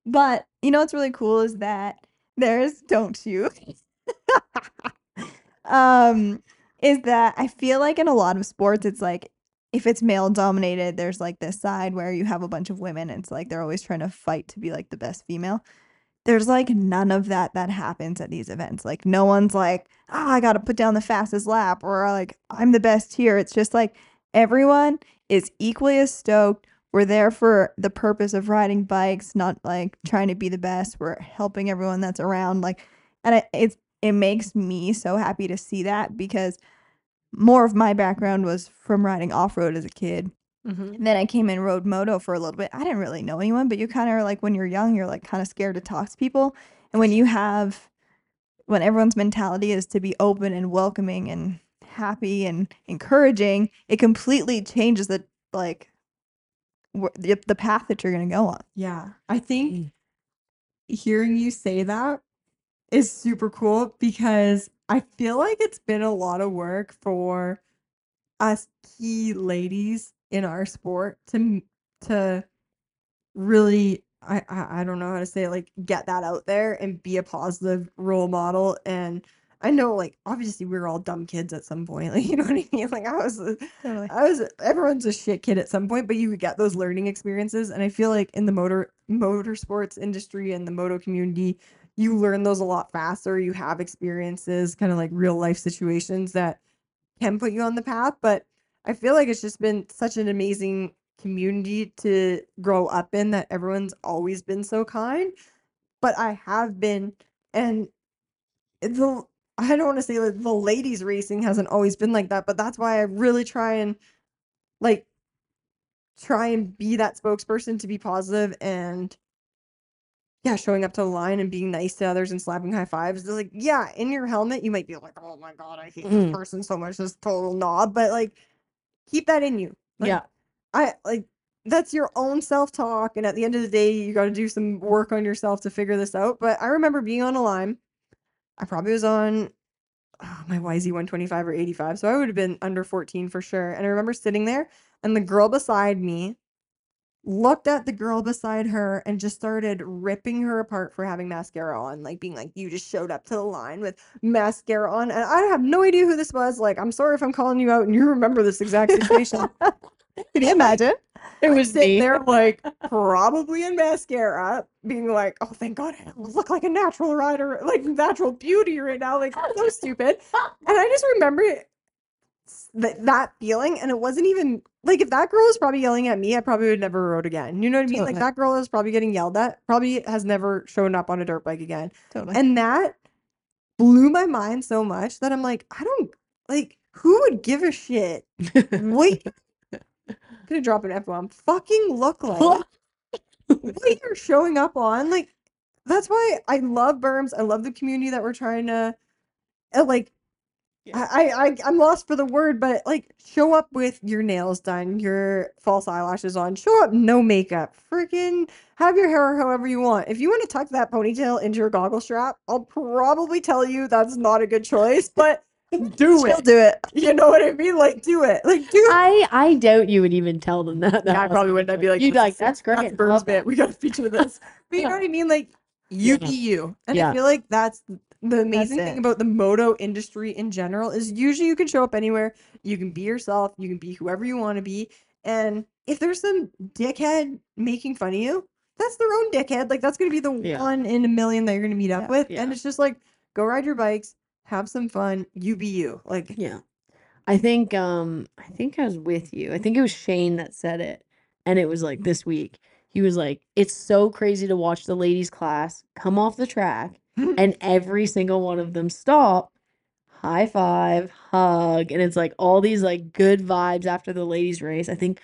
But you know what's really cool is that there's don't you um is that I feel like in a lot of sports it's like if it's male dominated there's like this side where you have a bunch of women and it's like they're always trying to fight to be like the best female. There's like none of that that happens at these events. Like no one's like, "Oh, I got to put down the fastest lap" or like I'm the best here. It's just like everyone is equally as stoked. We're there for the purpose of riding bikes, not like trying to be the best. We're helping everyone that's around like and it, it's it makes me so happy to see that because more of my background was from riding off road as a kid. Mhm. And then I came and rode moto for a little bit. I didn't really know anyone, but you kind of like when you're young, you're like kind of scared to talk to people. And when you have, when everyone's mentality is to be open and welcoming and happy and encouraging, it completely changes the like the, the path that you're gonna go on. Yeah. I think Mm. hearing you say that is super cool because I feel like it's been a lot of work for us key ladies in our sport to to really I, I I don't know how to say it, like get that out there and be a positive role model. And I know like obviously we were all dumb kids at some point like you know what I mean? Like I was Totally. I was everyone's a shit kid at some point, but you get those learning experiences, and I feel like in the motor motorsports industry and the moto community, you learn those a lot faster. You have experiences, kind of like real life situations that can put you on the path. But I feel like it's just been such an amazing community to grow up in that everyone's always been so kind. But I have been, and the I don't want to say like the ladies racing hasn't always been like that, but that's why I really try and like try and be that spokesperson to be positive and yeah, showing up to the line and being nice to others and slapping high fives. They're like, yeah, in your helmet, you might be like, oh my god, I hate Mm. this person so much, this total knob, but like keep that in you. Like, yeah. I like that's your own self-talk and at the end of the day you got to do some work on yourself to figure this out but i remember being on a line i probably was on oh, my yz 125 or 85 so i would have been under 14 for sure and i remember sitting there and the girl beside me looked at the girl beside her and just started ripping her apart for having mascara on like being like you just showed up to the line with mascara on and i have no idea who this was like i'm sorry if i'm calling you out and you remember this exact situation Can you imagine? It was sitting me. there like probably in mascara, being like, "Oh, thank God, I look like a natural rider, like natural beauty right now." Like so stupid. And I just remember that feeling, and it wasn't even like if that girl was probably yelling at me, I probably would never rode again. You know what I mean? Like that girl is probably getting yelled at, probably has never shown up on a dirt bike again. Totally. And that blew my mind so much that I'm like, I don't like who would give a shit what gonna drop an F bomb. Fucking look like what you're showing up on. Like that's why I love Berms. I love the community that we're trying to uh, like Yeah. I, I I I'm lost for the word, but like show up with your nails done, your false eyelashes on, show up no makeup, freaking have your hair however you want. If you want to tuck that ponytail into your goggle strap, I'll probably tell you that's not a good choice, but do She'll it. do it. You know what I mean? Like do it. Like do it. I I doubt you would even tell them that. Yeah, I probably wouldn't. I'd be like, you'd be like, that's great. That's Bird's bit. We got to feature this. But you know what I mean? Like, you Yeah. be you. And Yeah. I feel like that's the amazing thing about the moto industry in general is usually you can show up anywhere. You can be yourself. You can be whoever you want to be. And if there's some dickhead making fun of you, that's their own dickhead. Like, that's going to be the Yeah. one in a million that you're going to meet up Yeah. with. Yeah. And it's just like, go ride your bikes, have some fun. You be you. Like, Yeah. I think um I think I was with you. I think it was Shane that said it. And it was like this week. He was like, It's so crazy to watch the ladies class come off the track and every single one of them stop, high five, hug, and it's like all these like good vibes after the ladies race. I think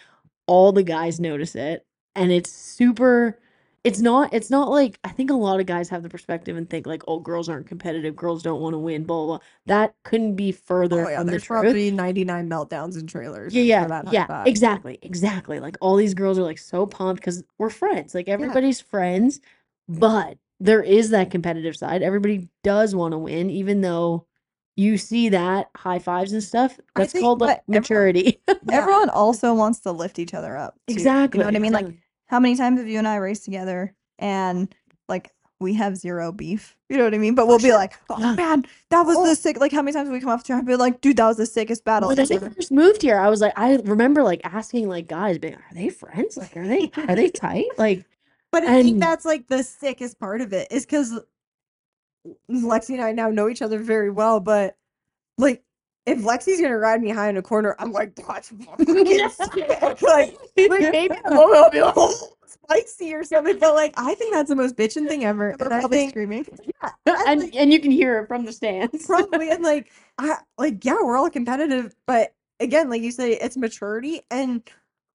all the guys notice it and it's super it's not it's not like I think a lot of guys have the perspective and think like, oh, girls aren't competitive, girls don't want to win, blah, blah, blah. That couldn't be further oh, yeah, from the there's truth. probably 99 meltdowns in trailers. Yeah, yeah, yeah, exactly, exactly. Like all these girls are like so pumped because we're friends. Like everybody's friends, but there is that competitive side. Everybody does want to win, even though you see that high fives and stuff. That's think- called like but everyone- maturity. Yeah. Everyone also wants to lift each other up. too. exactly. You know what I mean? Like. How many times have you and I raced together and like we have zero beef. You know what I mean? But we'll be like, oh man, that was Oh. the sick. Like how many times we come off the track and be like, dude, that was the sickest battle. when I ever." first moved here, I was like, I remember like asking like guys, being, are they friends? Like, are they are they tight? Like, But I think that's like the sickest part of it is because Lexi and I now know each other very well. But like, if Lexi's gonna ride me high in a corner, I'm like, that's like, like maybe the moment I'll be like, oh, spicy or something. But like, I think that's the most bitching thing ever. And I probably think screaming. and and you can hear it from the stands. probably and like I like yeah, we're all competitive, but again, like you say, it's maturity and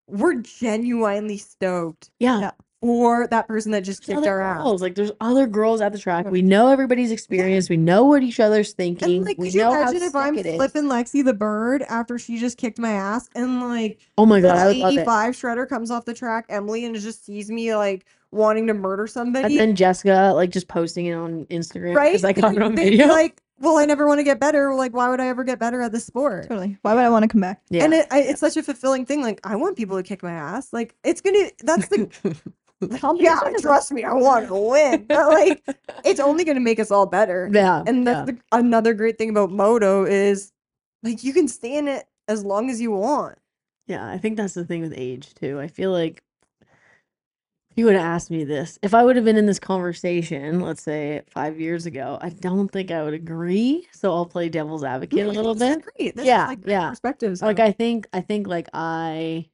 we're genuinely stoked yeah. Yeah. For that person that just kicked other our ass. Like there's other girls at the track. We know everybody's experience. We know what each other's thinking. And like, we could you know how imagine if sick I'm it is. flipping Lexi the bird after she just kicked my ass and like Oh my god, I the would love it. 85 shredder comes off the track, Emily, and just sees me like wanting to murder somebody, And then Jessica like just posting it on Instagram right? because I got it on They'd be video. Like, well, I never want to get better. Like, why would I ever get better at this sport? Totally. Why would I want to come back? yeah. And it, I, it's such a fulfilling thing. Like, I want people to kick my ass. Like, it's gonna. That's the. yeah, trust me, I want to win. But like, it's only gonna make us all better. yeah. And that's the, another great thing about moto is, like, you can stay in it as long as you want. Yeah, I think that's the thing with age too. I feel like if you would have asked me this, if I would have been in this conversation, let's say five years ago, I don't think I would agree. So I'll play devil's advocate a little bit. Great. This Yeah, like yeah. perspectives. Like. I think I think like I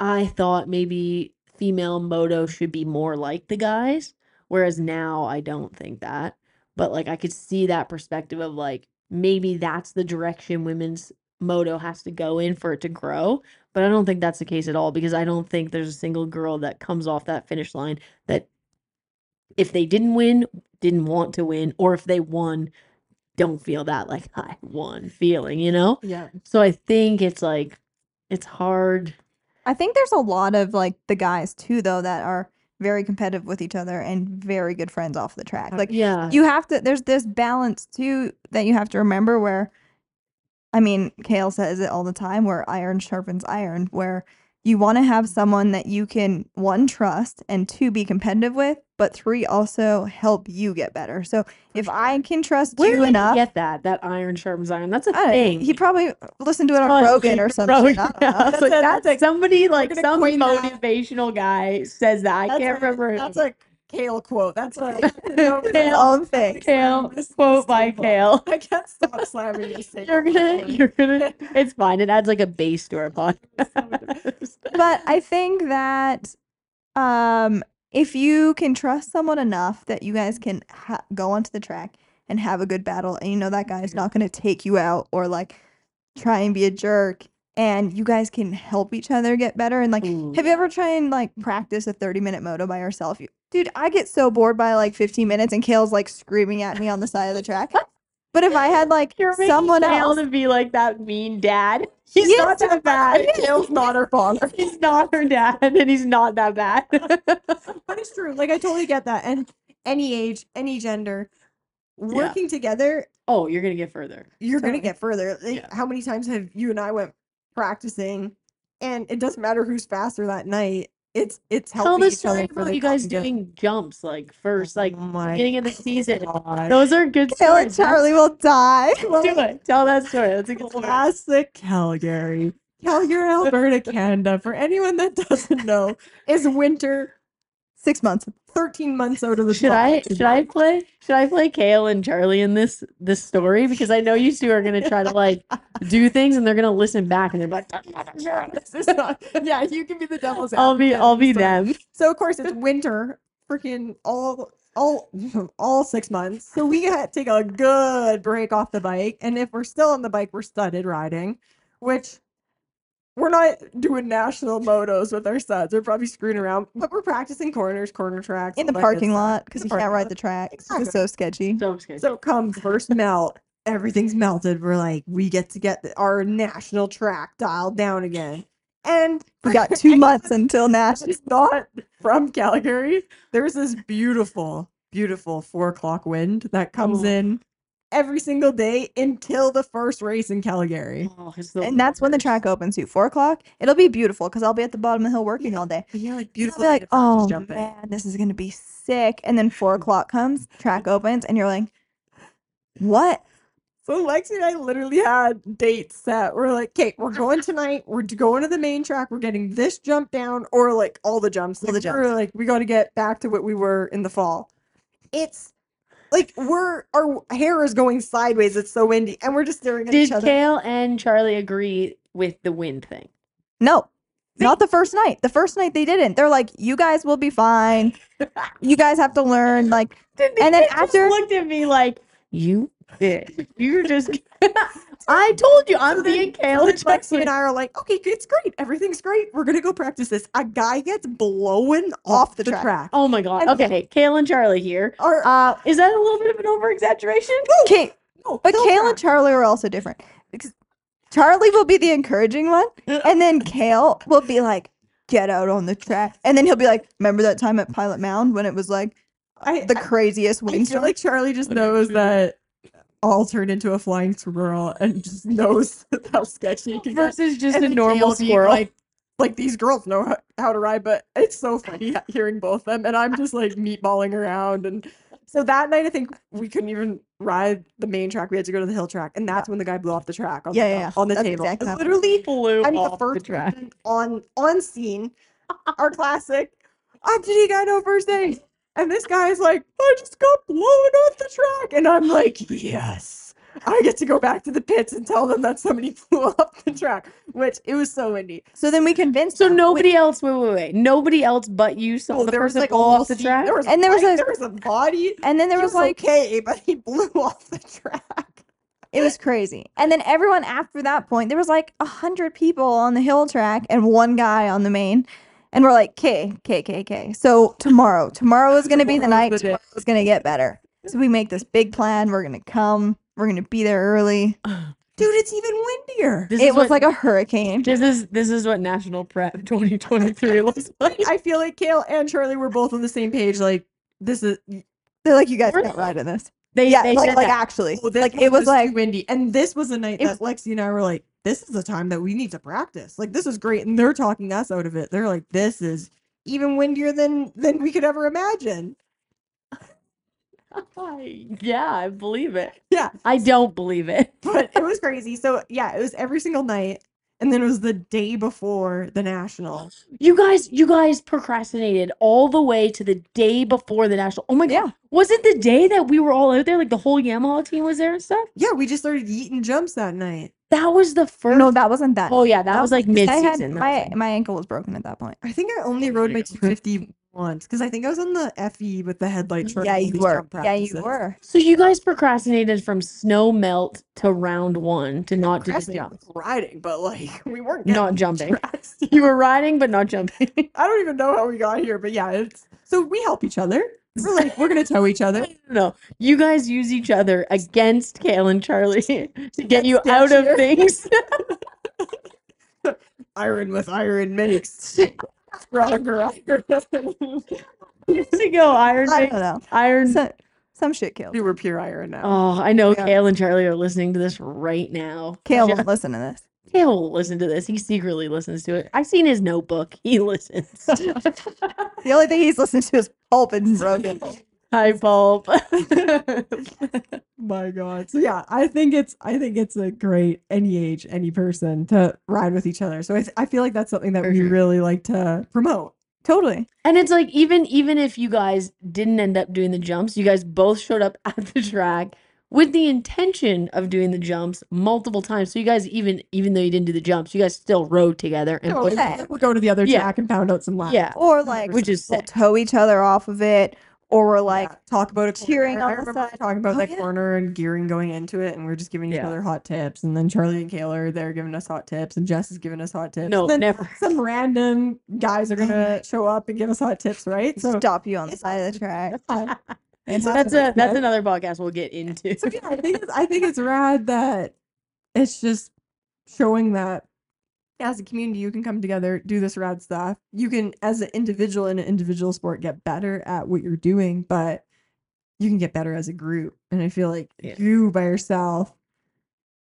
I thought maybe female moto should be more like the guys, whereas now I don't think that. But like I could see that perspective of like maybe that's the direction women's moto has to go in for it to grow. But I don't think that's the case at all because I don't think there's a single girl that comes off that finish line that if they didn't win, didn't want to win, or if they won, don't feel that like I won feeling, you know? yeah. So I think it's like it's hard. I think there's a lot of like the guys too, though, that are very competitive with each other and very good friends off the track. Uh, like Yeah. you have to. There's this balance too that you have to remember. Where, I mean, Kale says it all the time. Where iron sharpens iron. Where you want to have someone that you can one trust and two be competitive with, but three also help you get better. So if I can trust Where you did enough, you get that? That iron sharpens iron. That's a thing. he probably listened to it on Rogan or something. Rogan, yeah. know. I was That's like, that's a- somebody like some coin that. motivational guy says that. I That's can't a- remember. That's a Kale quote. That's a Kale. Own thing. Kale quote by. Kale. I can't stop slamming this thing. You're gonna, you're gonna. It's fine. It adds like a base to our podcast. but I think that um if you can trust someone enough that you guys can ha- go onto the track and have a good battle and you know that guy is not going to take you out or like try and be a jerk and you guys can help each other get better and like Ooh, have you ever tried and like practice a 30 minute moto by yourself? You, dude i get so bored by like 15 minutes and kale's like screaming at me on the side of the track but if i had like You're someone else to be like that mean dad. He's Yes, not that bad. Kale's not her father. He's not her dad, and he's not that bad. But it's true. Like I totally get that. And any age, any gender, working together, oh, you're gonna get further. you're gonna get further. Like, Yeah. How many times have you and I went practicing, and it doesn't matter who's faster that night. It's it's Tell helping the story about you guys doing jumps like oh first, like Oh beginning of the season. God. Those are good kale and stories. charlie will die Do it. Tell that story. That's a good story. Classic Calgary. Calgary, Alberta, Canada. For anyone that doesn't know, is winter six months. 13 months out of the Should I should I play should I play Kale and Charlie in this this story? Because I know you two are gonna try to like do things and they're gonna listen back and they're like This is not- yeah, you can be the devil's I'll be I'll be them. So of course it's winter, freaking all all all six months. So we got to take a good break off the bike, and if we're still on the bike, we're studded riding, which we're not doing national motos with our studs. We're probably screwing around, but we're practicing corners, corner tracks in the all that good parking lot because the you can't ride lot. the track. It's Exactly. just so sketchy. So scared. So come first melt, everything's melted. We're like, we get to get the, our national track dialed down again. And We got two months until Nash. it's not from Calgary. There's this beautiful, beautiful four o'clock wind that comes Oh. in every single day until the first race in Calgary. Oh, the and that's when the track opens too. Four o'clock. It'll be beautiful because I'll be at the bottom of the hill working all day. Yeah, like I'll beautiful. be like, oh jumping. man, this is gonna be sick. And then four o'clock comes, track opens, and you're like, what? So Lexi and I literally had dates set. We're like, okay, we're going tonight. We're going to the main track. We're getting this jump down, or like all the jumps. All Like, the We're jumps. like, we got to get back to what we were in the fall. It's like we're our hair is going sideways. It's so windy, and we're just staring at Did each other. Kale and Charlie agree with the wind thing? No. Not the first night. The first night they didn't. They're like, you guys will be fine. You guys have to learn. Like, And then after- looked at me like you bitch. You're just. I told you I'm So being and Lexi and I are like, okay, it's great. Everything's great. We're gonna go practice this. A guy gets blown Off the the, track. track. Oh my god. And- Okay, Kale and Charlie here. Our, Uh, is that a little bit of an over exaggeration? okay. no, But Kale and Charlie are also different because Charlie will be the encouraging one, and then Kale will be like, "Get out on the track," and then he'll be like, "Remember that time at Pilot Mound when it was like I, the I- craziest I feel like Charlie just knows that I'll turn into a flying squirrel and just knows how sketchy it can get. Versus just And a then normal Kale being squirrel. Like, like these girls know how, how to ride, but it's so funny hearing both of them. And I'm just like meatballing around. And so that night, I think we couldn't even ride the main track. We had to go to the hill track. And that's when the guy blew off the track on, Yeah, the, yeah, yeah. on the That's table. exactly how it literally, flew I'm the off first track. person on on scene. Our classic. I'm Janine I know first day. And this guy's like, I just got blown off the track. And I'm like, yes. I get to go back to the pits and tell them that somebody flew off the track, which it was so windy. so then we convinced. So them. Nobody else. Wait, wait, wait. Nobody else but you saw Oh, the there was person like off the track. There was And there was bike, a- there was a body. and then there He was like okay, but he blew off the track. It was crazy. And then everyone after that point, there was like a hundred people on the hill track and one guy on the main. And we're like, K, K, K, K. So tomorrow, tomorrow is gonna be the oh, night. the. Tomorrow is gonna get better. So we make this big plan. We're gonna come. We're gonna be there early. Dude, it's even windier. This it is was what- like a hurricane. This is this is what National Prep 2023 looks like. I feel like Kale and Charlie were both on the same page. Like, this is They're like, you guys We're- can't ride in this. They, Yeah, they like, said like actually, Oh, like it was too like windy, and this was a night It that Lexi and I were like, "This is the time that we need to practice. Like, this is great." And they're talking us out of it. They're like, "This is even windier than than we could ever imagine." yeah, I believe it. Yeah, I don't believe it. but it was crazy. So yeah, it was every single night, and then it was the day before the national. You guys, you guys procrastinated all the way to the day before the national. Oh my god, Yeah. was it the day that we were all out there? Like the whole Yamaha team was there and stuff. Yeah, we just started eating jumps that night. That was the first. no, that wasn't that. oh yeah, that was like mid season. my my ankle was broken at that point. I think I only rode my 250 once because I think I was on the FE with the headlight. Mm-hmm. short Yeah, you were. Yeah, you were. So you guys procrastinated from snow melt to round one to not do the jump, riding, but like we weren't not jumping. You were riding but not jumping. I don't even know how we got here, but yeah, it's so we help each other. We're like we're gonna tow each other. no, you guys use each other against Kale and Charlie to get you Get out of sketchier. things. Iron with iron makes stronger iron. to go Iron I don't know. Iron. Some, some shit killed. You were pure iron now. Oh, I know Yeah. Kale and Charlie are listening to this right now. Kale Yeah, won't listen to this. Will listen to this. He secretly listens to it. I've seen his notebook. He listens. The only thing he's listening to is Pulp and Broken. Hi, Pulp. My God. So yeah, I think it's I think it's a great any age, any person to ride with each other. So I, th- I feel like that's something that For we sure. really like to promote. Totally. and it's like even even if you guys didn't end up doing the jumps, you guys both showed up at the track with the intention of doing the jumps multiple times. So you guys even even though you didn't do the jumps, you guys still rode together and put, yeah. We'll go to the other Yeah. track and pound out some laps. yeah. Or like Which is we'll sick. tow each other off of it, or we're like, Yeah, talk about a cheering corner. I on the remember side. talking about Oh, that yeah. corner and gearing going into it, and we're just giving each Yeah. other hot tips. And then Charlie and Kayla are there giving us hot tips, and Jess is giving us hot tips. No, and then never. some random guys are gonna show up and give us hot tips, right? So stop you on the side of the track. It's That's a that's another podcast we'll get into. So yeah, I think it's I think it's rad that it's just showing that as a community you can come together, do this rad stuff. You can as an individual in an individual sport get better at what you're doing, but you can get better as a group. And I feel like Yeah. you by yourself,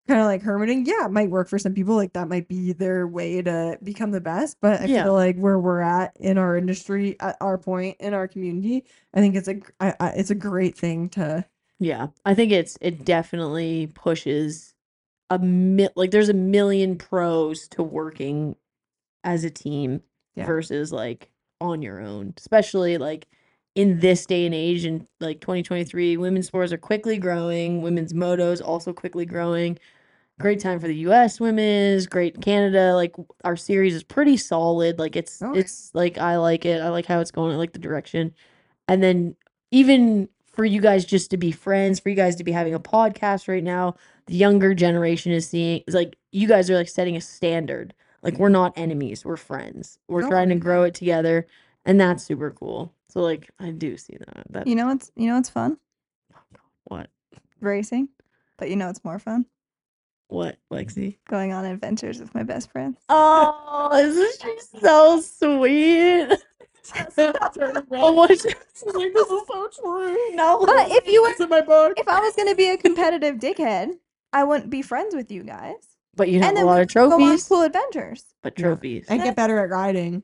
kind of like hermiting, yeah, it might work for some people. Like that might be their way to become the best. But I Yeah. feel like where we're at in our industry, at our point in our community, I think it's a I, I, it's a great thing to Yeah, I think it's it definitely pushes a mi- like there's a million pros to working as a team Yeah. versus like on your own, especially like in this day and age in like 2023, women's sports are quickly growing, women's motos also quickly growing. Great time for the US women's, great Canada, like our series is pretty solid. Like it's Oh, yeah. it's like I like it. I like how it's going. I like the direction. And then even for you guys just to be friends, for you guys to be having a podcast right now, the younger generation is seeing is like you guys are like setting a standard. Like we're not enemies, we're friends. We're No, trying to grow it together, and that's super cool. So like I do see that. That You know what's you know what's fun? what Racing. But you know what's more fun? what Lexi? Going on adventures with my best friends. Oh, isn't she so sweet? oh my! She's like this is so true. No, But if you were it's in my book. if I was gonna be a competitive dickhead, I wouldn't be friends with you guys. But you have and a then lot we of could go on trophies. cool adventures But trophies. and get better at riding.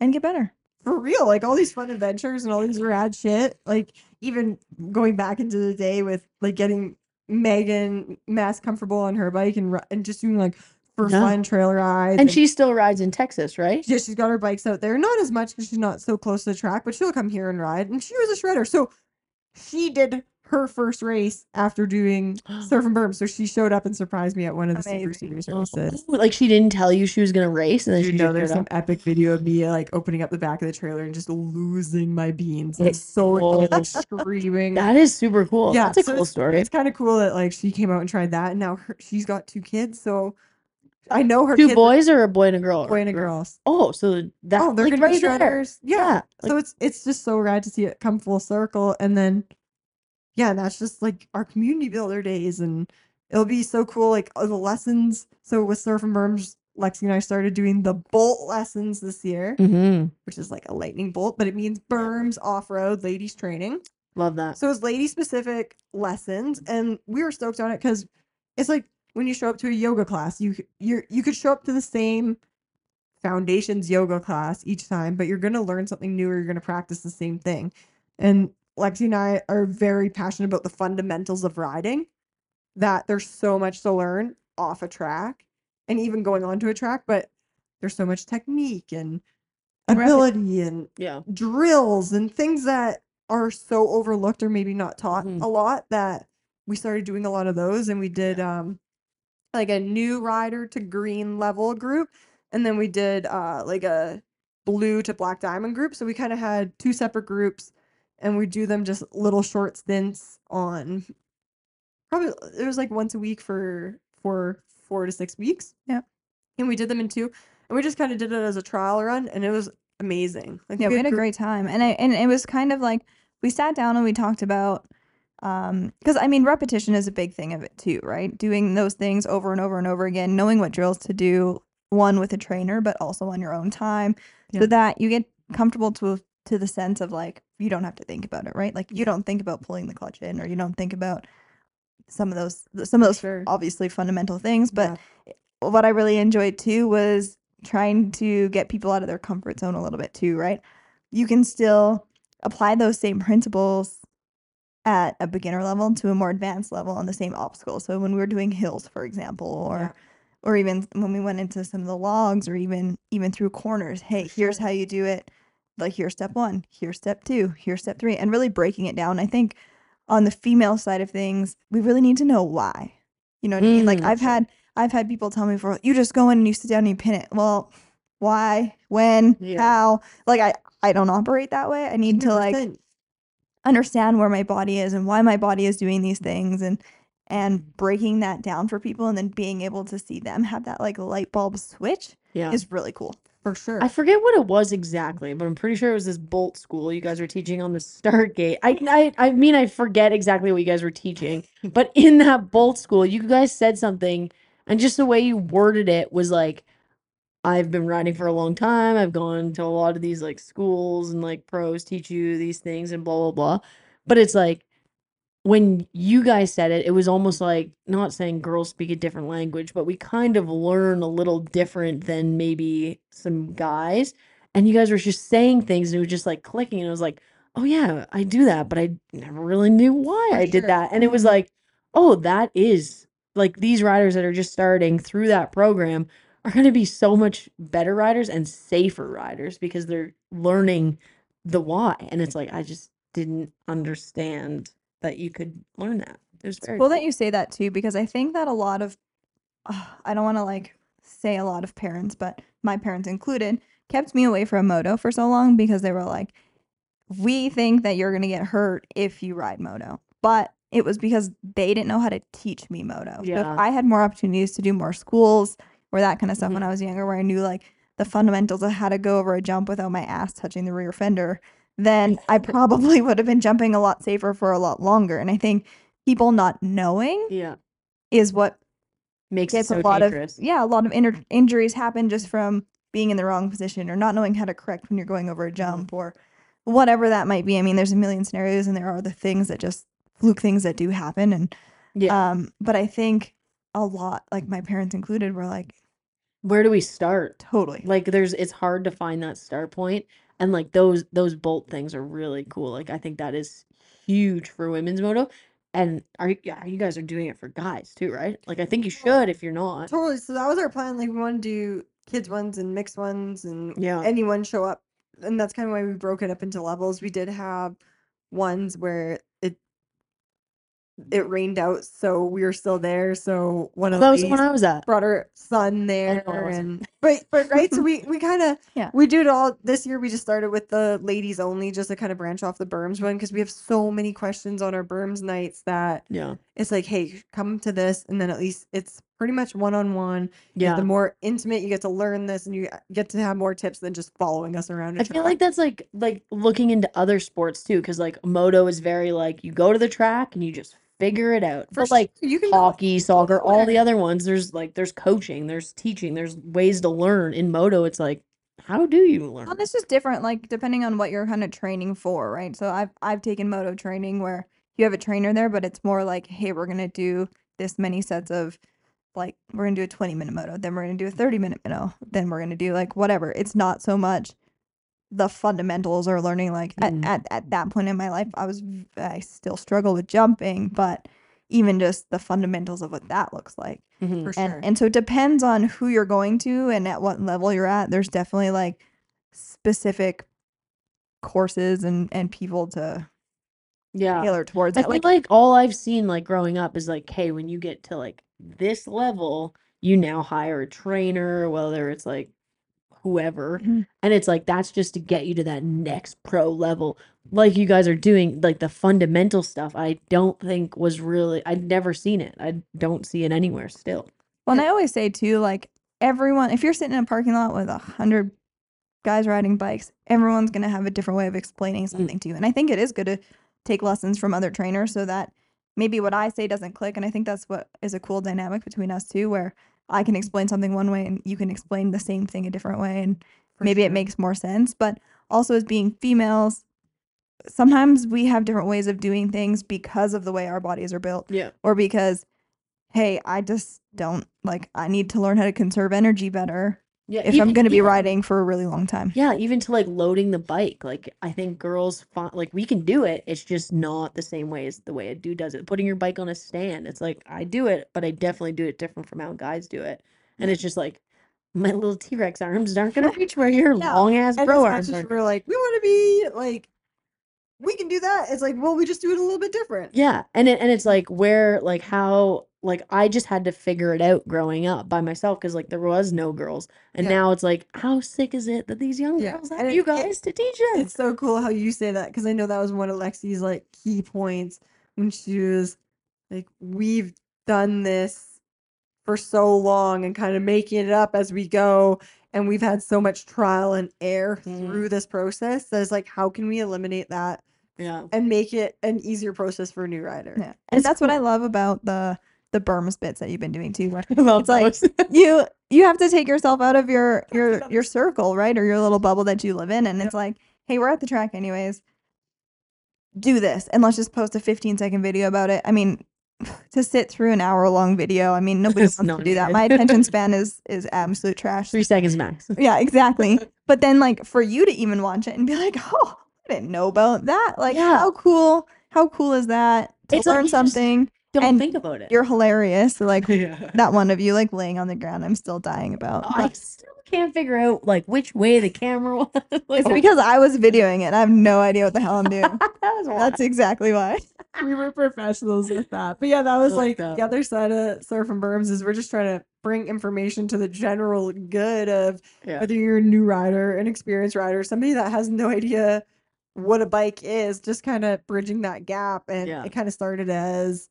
and get better. For real, like all these fun adventures and all these rad shit. Like even going back into the day with like getting Megan mass comfortable on her bike and and just doing like for Yeah. fun trail rides. And she still rides in Texas, right? yeah, she's got her bikes out there. Not as much because she's not so close to the track, but she'll come here and ride. And she was a shredder, so she did her first race after doing surf and berm. So she showed up and surprised me at one of the super Amazing. series Oh, races. Like she didn't tell you she was gonna race, and then You she know, there's some up. epic video of me like opening up the back of the trailer and just losing my beans. Like so Oh. like, screaming. That is super cool. yeah, that's a so cool it's, story. It's kind of cool that like she came out and tried that, and now her, she's got two kids. So I know her Two kids are boys or a boy and a girl? boy and a girl. Oh, so that oh, they're like gonna be right there. shredders. Yeah. Yeah, so like- it's it's just so rad to see it come full circle, and then yeah, that's just like our community builder days, and it'll be so cool. Like uh, the lessons. So with SurfinBerms, Lexi and I started doing the bolt lessons this year, Mm-hmm. which is like a lightning bolt, but it means berms off road ladies training. Love that. So it's lady specific lessons, and we were stoked on it because it's like when you show up to a yoga class, you you're you could show up to the same foundations yoga class each time, but you're gonna learn something new or you're gonna practice the same thing. And Lexi and I are very passionate about the fundamentals of riding. That there's so much to learn off a track and even going onto a track, but there's so much technique and ability and yeah. drills and things that are so overlooked or maybe not taught Mhm. a lot that we started doing a lot of those and we did um like a new rider to green level group and then we did uh like a blue to black diamond group so we kind of had two separate groups and we do them just little short stints on probably it was like once a week for for four to six weeks Yeah. and we did them in two and we just kind of did it as a trial run and it was amazing like Yeah, we had a gr- great time, and I and it was kind of like we sat down and we talked about um because I mean repetition is a big thing of it too, right? Doing those things over and over and over again, knowing what drills to do, one with a trainer, but also on your own time, Yeah. so that you get comfortable to to the sense of like you don't have to think about it, right? Like you don't think about pulling the clutch in, or you don't think about some of those some of those Sure. obviously fundamental things, but Yeah. what I really enjoyed too was trying to get people out of their comfort zone a little bit too, right? You can still apply those same principles at a beginner level to a more advanced level on the same obstacle. So when we were doing hills, for example, or Yeah. or even when we went into some of the logs or even even through corners, hey, here's how you do it. Like here's step 1, here's step 2, here's step 3 and really breaking it down. I think on the female side of things, we really need to know why. You know what I mean? Like Mm, I've had I've had people tell me for you just go in and you sit down and you pin it. Well, why, when, Yeah. how? Like I I don't operate that way. I need to like understand where my body is and why my body is doing these things and and breaking that down for people and then being able to see them have that like light bulb switch Yeah. is really cool. For sure. I forget what it was exactly, but I'm pretty sure it was this bolt school you guys were teaching on the start gate. I, I I mean I forget exactly what you guys were teaching, but in that bolt school, you guys said something, and just the way you worded it was like, I've been riding for a long time. I've gone to a lot of these like schools and like pros teach you these things and blah blah blah. But it's like when you guys said it, it was almost like not saying girls speak a different language, but we kind of learn a little different than maybe some guys. And you guys were just saying things and it was just like clicking. And it was like, oh, yeah, I do that, but I never really knew why I did that. And it was Mhm. like, oh, that is like these riders that are just starting through that program are going to be so much better riders and safer riders because they're learning the why. And it's like, I just didn't understand that you could learn that. It was very Well, that you say that too, because I think that a lot of, uh, I don't want to like say a lot of parents, but my parents included, kept me away from moto for so long because they were like, we think that you're going to get hurt if you ride moto. But it was because they didn't know how to teach me moto. So Yeah. if I had more opportunities to do more schools or that kind of stuff when Mhm. I was younger, where I knew like the fundamentals of how to go over a jump without my ass touching the rear fender, then I probably would have been jumping a lot safer for a lot longer. And I think people not knowing yeah is what makes it so a lot dangerous. of yeah a lot of inter- injuries happen just from being in the wrong position or not knowing how to correct when you're going over a jump or whatever that might be i mean there's a million scenarios and there are the things that just fluke things that do happen and yeah. um but i think a lot like my parents included were like Where do we start? totally Like there's it's hard to find that start point and like those those bolt things are really cool. Like I think that is huge for women's moto. And are you yeah, you guys are doing it for guys too, right? Like I think you should if you're not. Totally. So that was our plan. Like we want to do kids ones and mixed ones and Yeah. anyone show up. And that's kind of why we broke it up into levels. We did have ones where it it rained out, so we were still there. So one of That the was the one I was at. brought her son there it wasn't. and but but right so we we kind of Yeah. we do it all this year we just started with the ladies only just to kind of branch off the berms one because we have so many questions on our berms nights that Yeah. it's like hey come to this and then at least it's pretty much one-on-one Yeah. the more intimate you get to learn this and you uh, get to have more tips than just following us around I feel like that's like like looking into other sports too, because like moto is very like you go to the track and you just figure it out. For But like sure, you can hockey, soccer, all the other ones, there's like there's coaching, there's teaching, there's ways to learn. In moto, it's like, how do you learn? Well, it's just different, like depending on what you're kind of training for, right? So I've I've taken moto training where you have a trainer there, but it's more like, hey, we're gonna do this many sets of, like, we're gonna do a 20 minute moto, then we're gonna do a 30 minute moto, then we're gonna do like whatever. It's not so much the fundamentals or learning. Like Mhm. at, at at that point in my life, I was i still struggle with jumping, but even just the fundamentals of what that looks like Mhm. for and sure and so it depends on who you're going to and at what level you're at there's definitely like specific courses and and people to Yeah. tailor towards I it feel like like all I've seen like growing up is like, hey, when you get to like this level, you now hire a trainer, whether it's like whoever. Mhm. And it's like that's just to get you to that next pro level. Like you guys are doing like the fundamental stuff. I don't think was really I'd never seen it. I don't see it anywhere still. well and i always say too like everyone if you're sitting in a parking lot with a hundred guys riding bikes everyone's going to have a different way of explaining something to you and i think it is good to take lessons from other trainers so that maybe what i say doesn't click and i think that's what is a cool dynamic between us two where i can explain something one way and you can explain the same thing a different way and for maybe it makes more sense. But also as being females sometimes we have different ways of doing things because of the way our bodies are built Yeah. or because hey i just don't like i need to learn how to conserve energy better Yeah. if i'm going to be even- riding for a really long time Yeah, even to like loading the bike. Like I think girls find like we can do it. It's just not the same way as the way a dude does it. Putting your bike on a stand. It's like I do it, but I definitely do it different from how guys do it. And it's just like my little T Rex arms aren't gonna reach where your Yeah, long ass bro arms are. we're like we want to be like we can do that it's like well we just do it a little bit different Yeah, and it, and it's like where like how like I just had to figure it out growing up by myself because like there was no girls, and Yeah. now it's like how sick is it that these young Yeah, girls have it- you it- guys to teach them? It's so cool how you say that because I know that was one of Lexi's like key points when she was like, "We've done this for so long and kind of making it up as we go, and we've had so much trial and error Mhm. through this process. That is like, how can we eliminate that Yeah, and make it an easier process for a new rider? yeah and It's that's what i love about the the berms bits that you've been doing too where I love It's like- you you have to take yourself out of your your your circle right or your little bubble that you live in and it's like hey we're at the track anyways do this and let's just post a 15 second video about it. I mean, to sit through an hour long video, I mean, nobody wants to do that. My attention span is is absolute trash. Three seconds max. Yeah, exactly. But then like for you to even watch it and be like, "Oh, I didn't know about that." Like Yeah. how cool how cool is that to It's like learn just something? Don't And think about it. You're hilarious. Like yeah. that one of you like laying on the ground, I'm still dying about. I still can't figure out like which way the camera was. Oh, like, It's because I was videoing it. I have no idea what the hell I'm doing. that was That's exactly why. we were professionals with that. But yeah, that was like up. the other side of SurfinBerms is we're just trying to bring information to the general good of yeah. whether you're a new rider, an experienced rider, somebody that has no idea what a bike is, just kind of bridging that gap. And Yeah. it kind of started as w-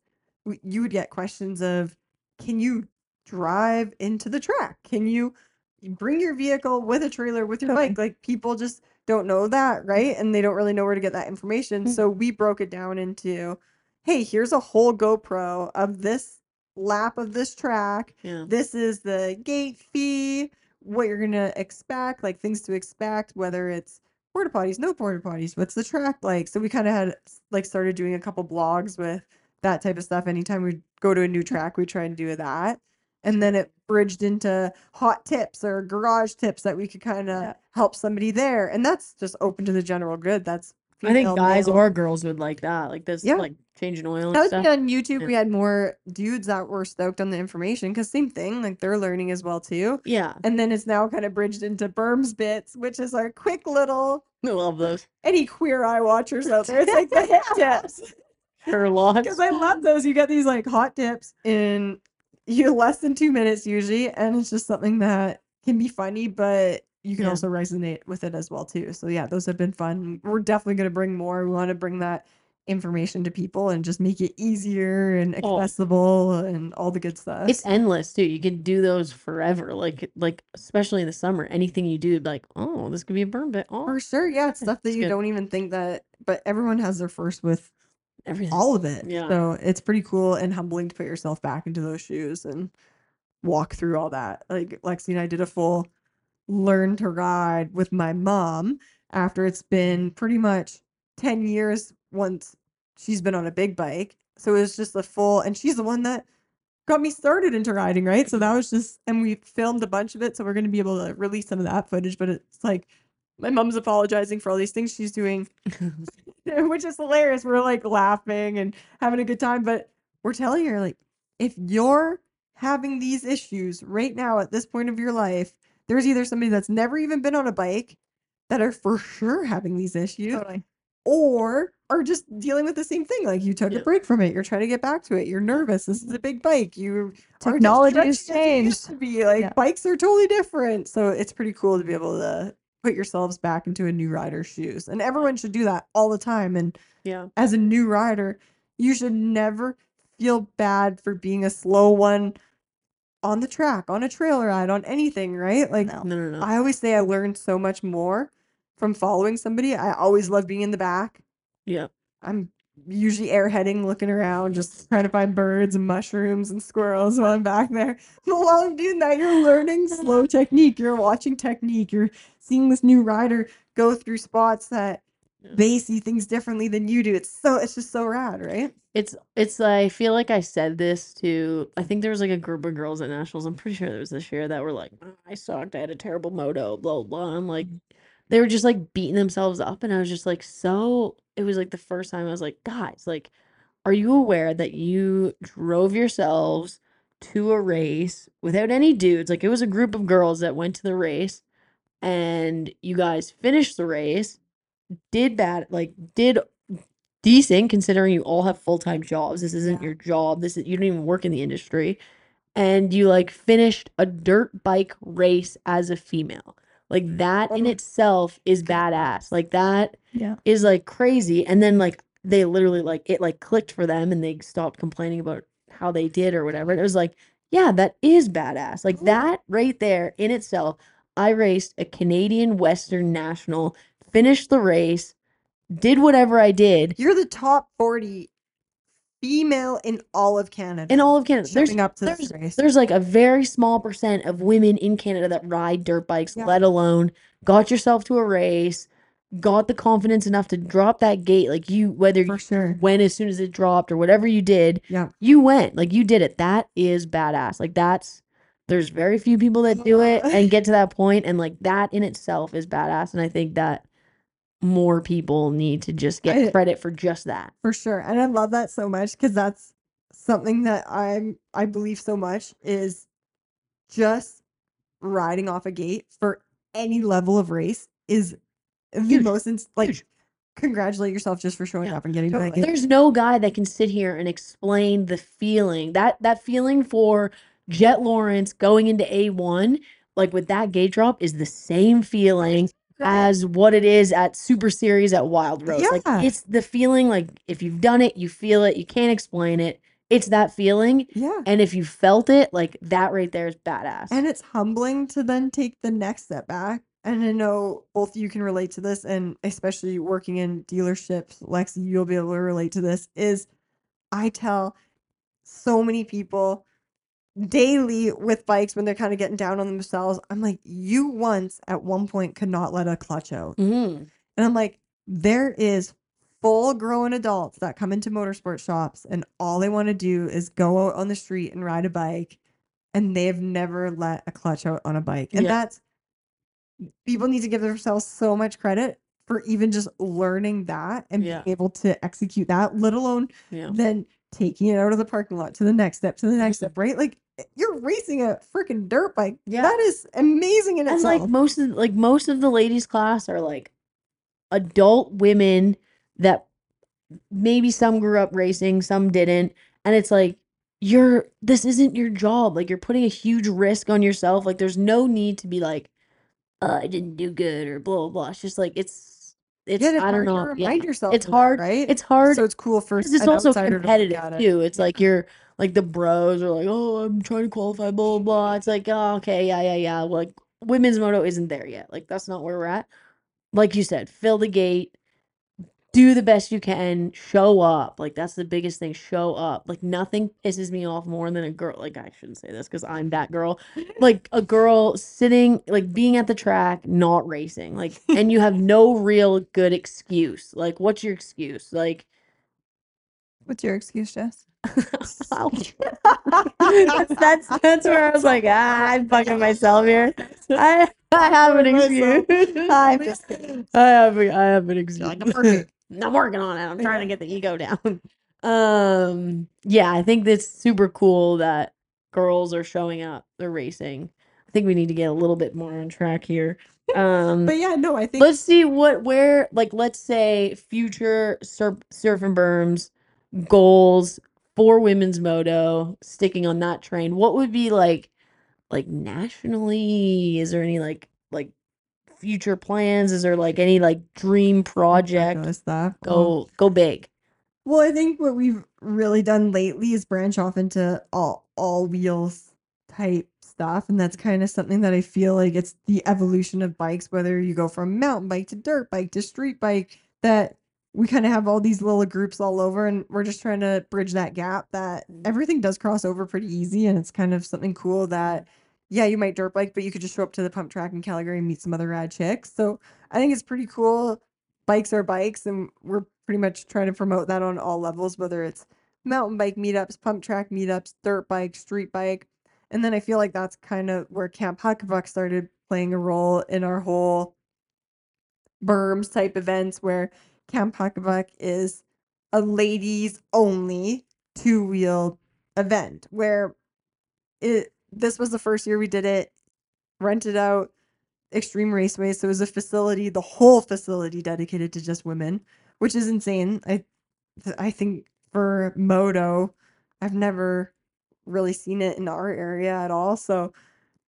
you would get questions of, can you drive into the track? Can you bring your vehicle with a trailer with your bike? Like people just don't know that, right? And they don't really know where to get that information. Mm. So we broke it down into, hey, here's a whole GoPro of this lap of this track yeah. this is the gate fee, what you're gonna expect, like things to expect, whether it's porta potties, no porta potties, what's the track like? So we kind of had like started doing a couple blogs with that type of stuff. Anytime we go to a new track, we try and do that. And then it bridged into hot tips or garage tips that we could kind of Yeah. help somebody there. And that's just open to the general good. That's I think guys male. or girls would like that. Like this, Yeah. like changing oil and That was stuff. on YouTube. Yeah. We had more dudes that were stoked on the information because same thing, like they're learning as well too. Yeah. And then it's now kind of bridged into Berms Bits, which is our quick little I love those. any queer eye watchers out there. It's like the hit tips. Sherlock. Because I love those. You get these like hot tips in you less than two minutes usually, and it's just something that can be funny, but you can Yeah. also resonate with it as well too. So yeah, those have been fun. We're definitely gonna bring more. We want to bring that information to people and just make it easier and Oh. accessible and all the good stuff. It's endless too. You can do those forever. Like like especially in the summer, anything you do, like oh, this could be a berm bit. Oh, For sure, yeah, it's stuff that it's you good. don't even think that, but everyone has their first with everything. all of it. Yeah. So it's pretty cool and humbling to put yourself back into those shoes and walk through all that. Like Lexi and I did a full learn to ride with my mom after it's been pretty much 10 years once she's been on a big bike. So it was just a full, and she's the one that got me started into riding, right? So that was just, and we filmed a bunch of it. So we're going to be able to release some of that footage, but it's like, my mom's apologizing for all these things she's doing which is hilarious. We're like laughing and having a good time, but we're telling her like, if you're having these issues right now at this point of your life, there's either somebody that's never even been on a bike that are for sure having these issues, Totally. or are just dealing with the same thing. Like you took Yeah. a break from it, you're trying to get back to it, you're nervous. This is a big bike. You Technology has stretching as you used changed. to be like Yeah. bikes are totally different. So it's pretty cool to be able to put yourselves back into a new rider's shoes. And everyone should do that all the time. And yeah. as a new rider, you should never feel bad for being a slow one on the track, on a trail ride, on anything, right? Like No. No, no, no. I always say I learned so much more from following somebody. I always love being in the back. yeah. I'm usually airheading, looking around, just trying to find birds and mushrooms and squirrels while I'm back there. But while I'm doing that, you're learning slow technique. You're watching technique. You're seeing this new rider go through spots that they see things differently than you do. It's so it's just so rad, right? It's it's I feel like I said this to I think there was like a group of girls at nationals. I'm pretty sure there was this year that were like, "Oh, I sucked. I had a terrible moto. Blah blah. I'm like, they were just like beating themselves up, and I was just like, so. It was like the first time I was like, guys, like, are you aware that you drove yourselves to a race without any dudes? Like, it was a group of girls that went to the race, and you guys finished the race, did bad, like, did decent considering you all have full-time jobs. This isn't Yeah. your job. This is you don't even work in the industry. And you like finished a dirt bike race as a female. Like that in Um, itself is badass. Like that Yeah. is like crazy. And then like they literally like it like clicked for them and they stopped complaining about how they did or whatever. And it was like, yeah, that is badass. Like that right there in itself. I raced a Canadian Western National, finished the race, did whatever I did You're the top 40 female in all of Canada. in all of Canada. There's showing up to this there's, race. there's like a very small percent of women in Canada that ride dirt bikes, Yeah. let alone got yourself to a race, got the confidence enough to drop that gate, like you, whether For you sure. went as soon as it dropped or whatever you did, Yeah. you went, like you did it. That is badass. Like that's, there's very few people that do it and get to that point, and like that in itself is badass. And I think that more people need to just get I- credit for just that. For sure. And I love that so much because that's something that I'm I believe so much is just riding off a gate for any level of race is the Huge. most ins- like Huge. congratulate yourself just for showing Yeah, up and getting to that gate. There's no guy that can sit here and explain the feeling that that feeling for Jett Lawrence going into A1, like with that gate drop, is the same feeling as what it is at Super Series at Wild Rose. Yeah. Like it's the feeling like if you've done it, you feel it, you can't explain it. It's that feeling. Yeah. And if you felt it, like that right there is badass. And it's humbling to then take the next step back. And I know both you can relate to this, and especially working in dealerships, Lexi, you'll be able to relate to this. Is I tell so many people daily with bikes when they're kind of getting down on themselves, I'm like, you once at one point could not let a clutch out. Mhm. And I'm like, there is full grown adults that come into motorsport shops and all they want to do is go out on the street and ride a bike and they've never let a clutch out on a bike. And Yeah. that's people need to give themselves so much credit for even just learning that and Yeah. being able to execute that, let alone Yeah. then taking it out of the parking lot to the next step, to the next step, right? Like you're racing a freaking dirt bike. Yeah. That is amazing in and itself. like most of like most of the ladies class are like adult women that maybe some grew up racing some didn't and it's like you're this isn't your job like you're putting a huge risk on yourself like there's no need to be like uh, i didn't do good or blah blah blah it's just like it's it's Yeah, i don't hard know yeah. Yourself it's of that, hard right? it's hard So it's cool for it's also outsider to competitive too. It's like you're like the bros are like, oh, I'm trying to qualify, blah blah blah. It's like, oh, okay, yeah, yeah, yeah. Well, like women's moto isn't there yet. Like that's not where we're at. Like you said, fill the gate, do the best you can, show up. Like that's the biggest thing. Show up. Like nothing pisses me off more than a girl. Like I shouldn't say this because I'm that girl. Like a girl sitting, like being at the track, not racing. Like, and you have no real good excuse. Like, what's your excuse? Like. What's your excuse, Jess? That's, that's that's where I was like, ah, I'm fucking myself here. I I have an excuse. I'm just kidding. I have a, I have an excuse. like, "I'm working." I'm working on it. I'm trying to get the ego down. Um, yeah, I think that's super cool that girls are showing up. They're racing. I think we need to get a little bit more on track here. Um, But yeah, no, I think let's see what where like let's say future surf, SurfinBerms goals for women's moto sticking on that train what would be like like nationally is there any like like future plans is there like any like dream project Ridiculous stuff. Um, go go big Well, I think what we've really done lately is branch off into all all wheels type stuff, and that's kind of something that I feel like it's the evolution of bikes. Whether you go from mountain bike to dirt bike to street bike, that we kind of have all these little groups all over, and we're just trying to bridge that gap. That Mhm. everything does cross over pretty easy, and it's kind of something cool that. Yeah, you might dirt bike, but you could just show up to the pump track in Calgary and meet some other rad chicks. So I think it's pretty cool bikes are bikes and we're pretty much trying to promote that on all levels whether it's mountain bike meetups pump track meetups dirt bike street bike and then i feel like that's kind of where Camp Huckabuck started playing a role in our whole berms type events where Camp Huckabuck is a ladies only two-wheeled event where it this was the first year we did it rented out Extreme Raceway. So it was a facility, the whole facility dedicated to just women, which is insane. I I think for moto, I've never really seen it in our area at all. So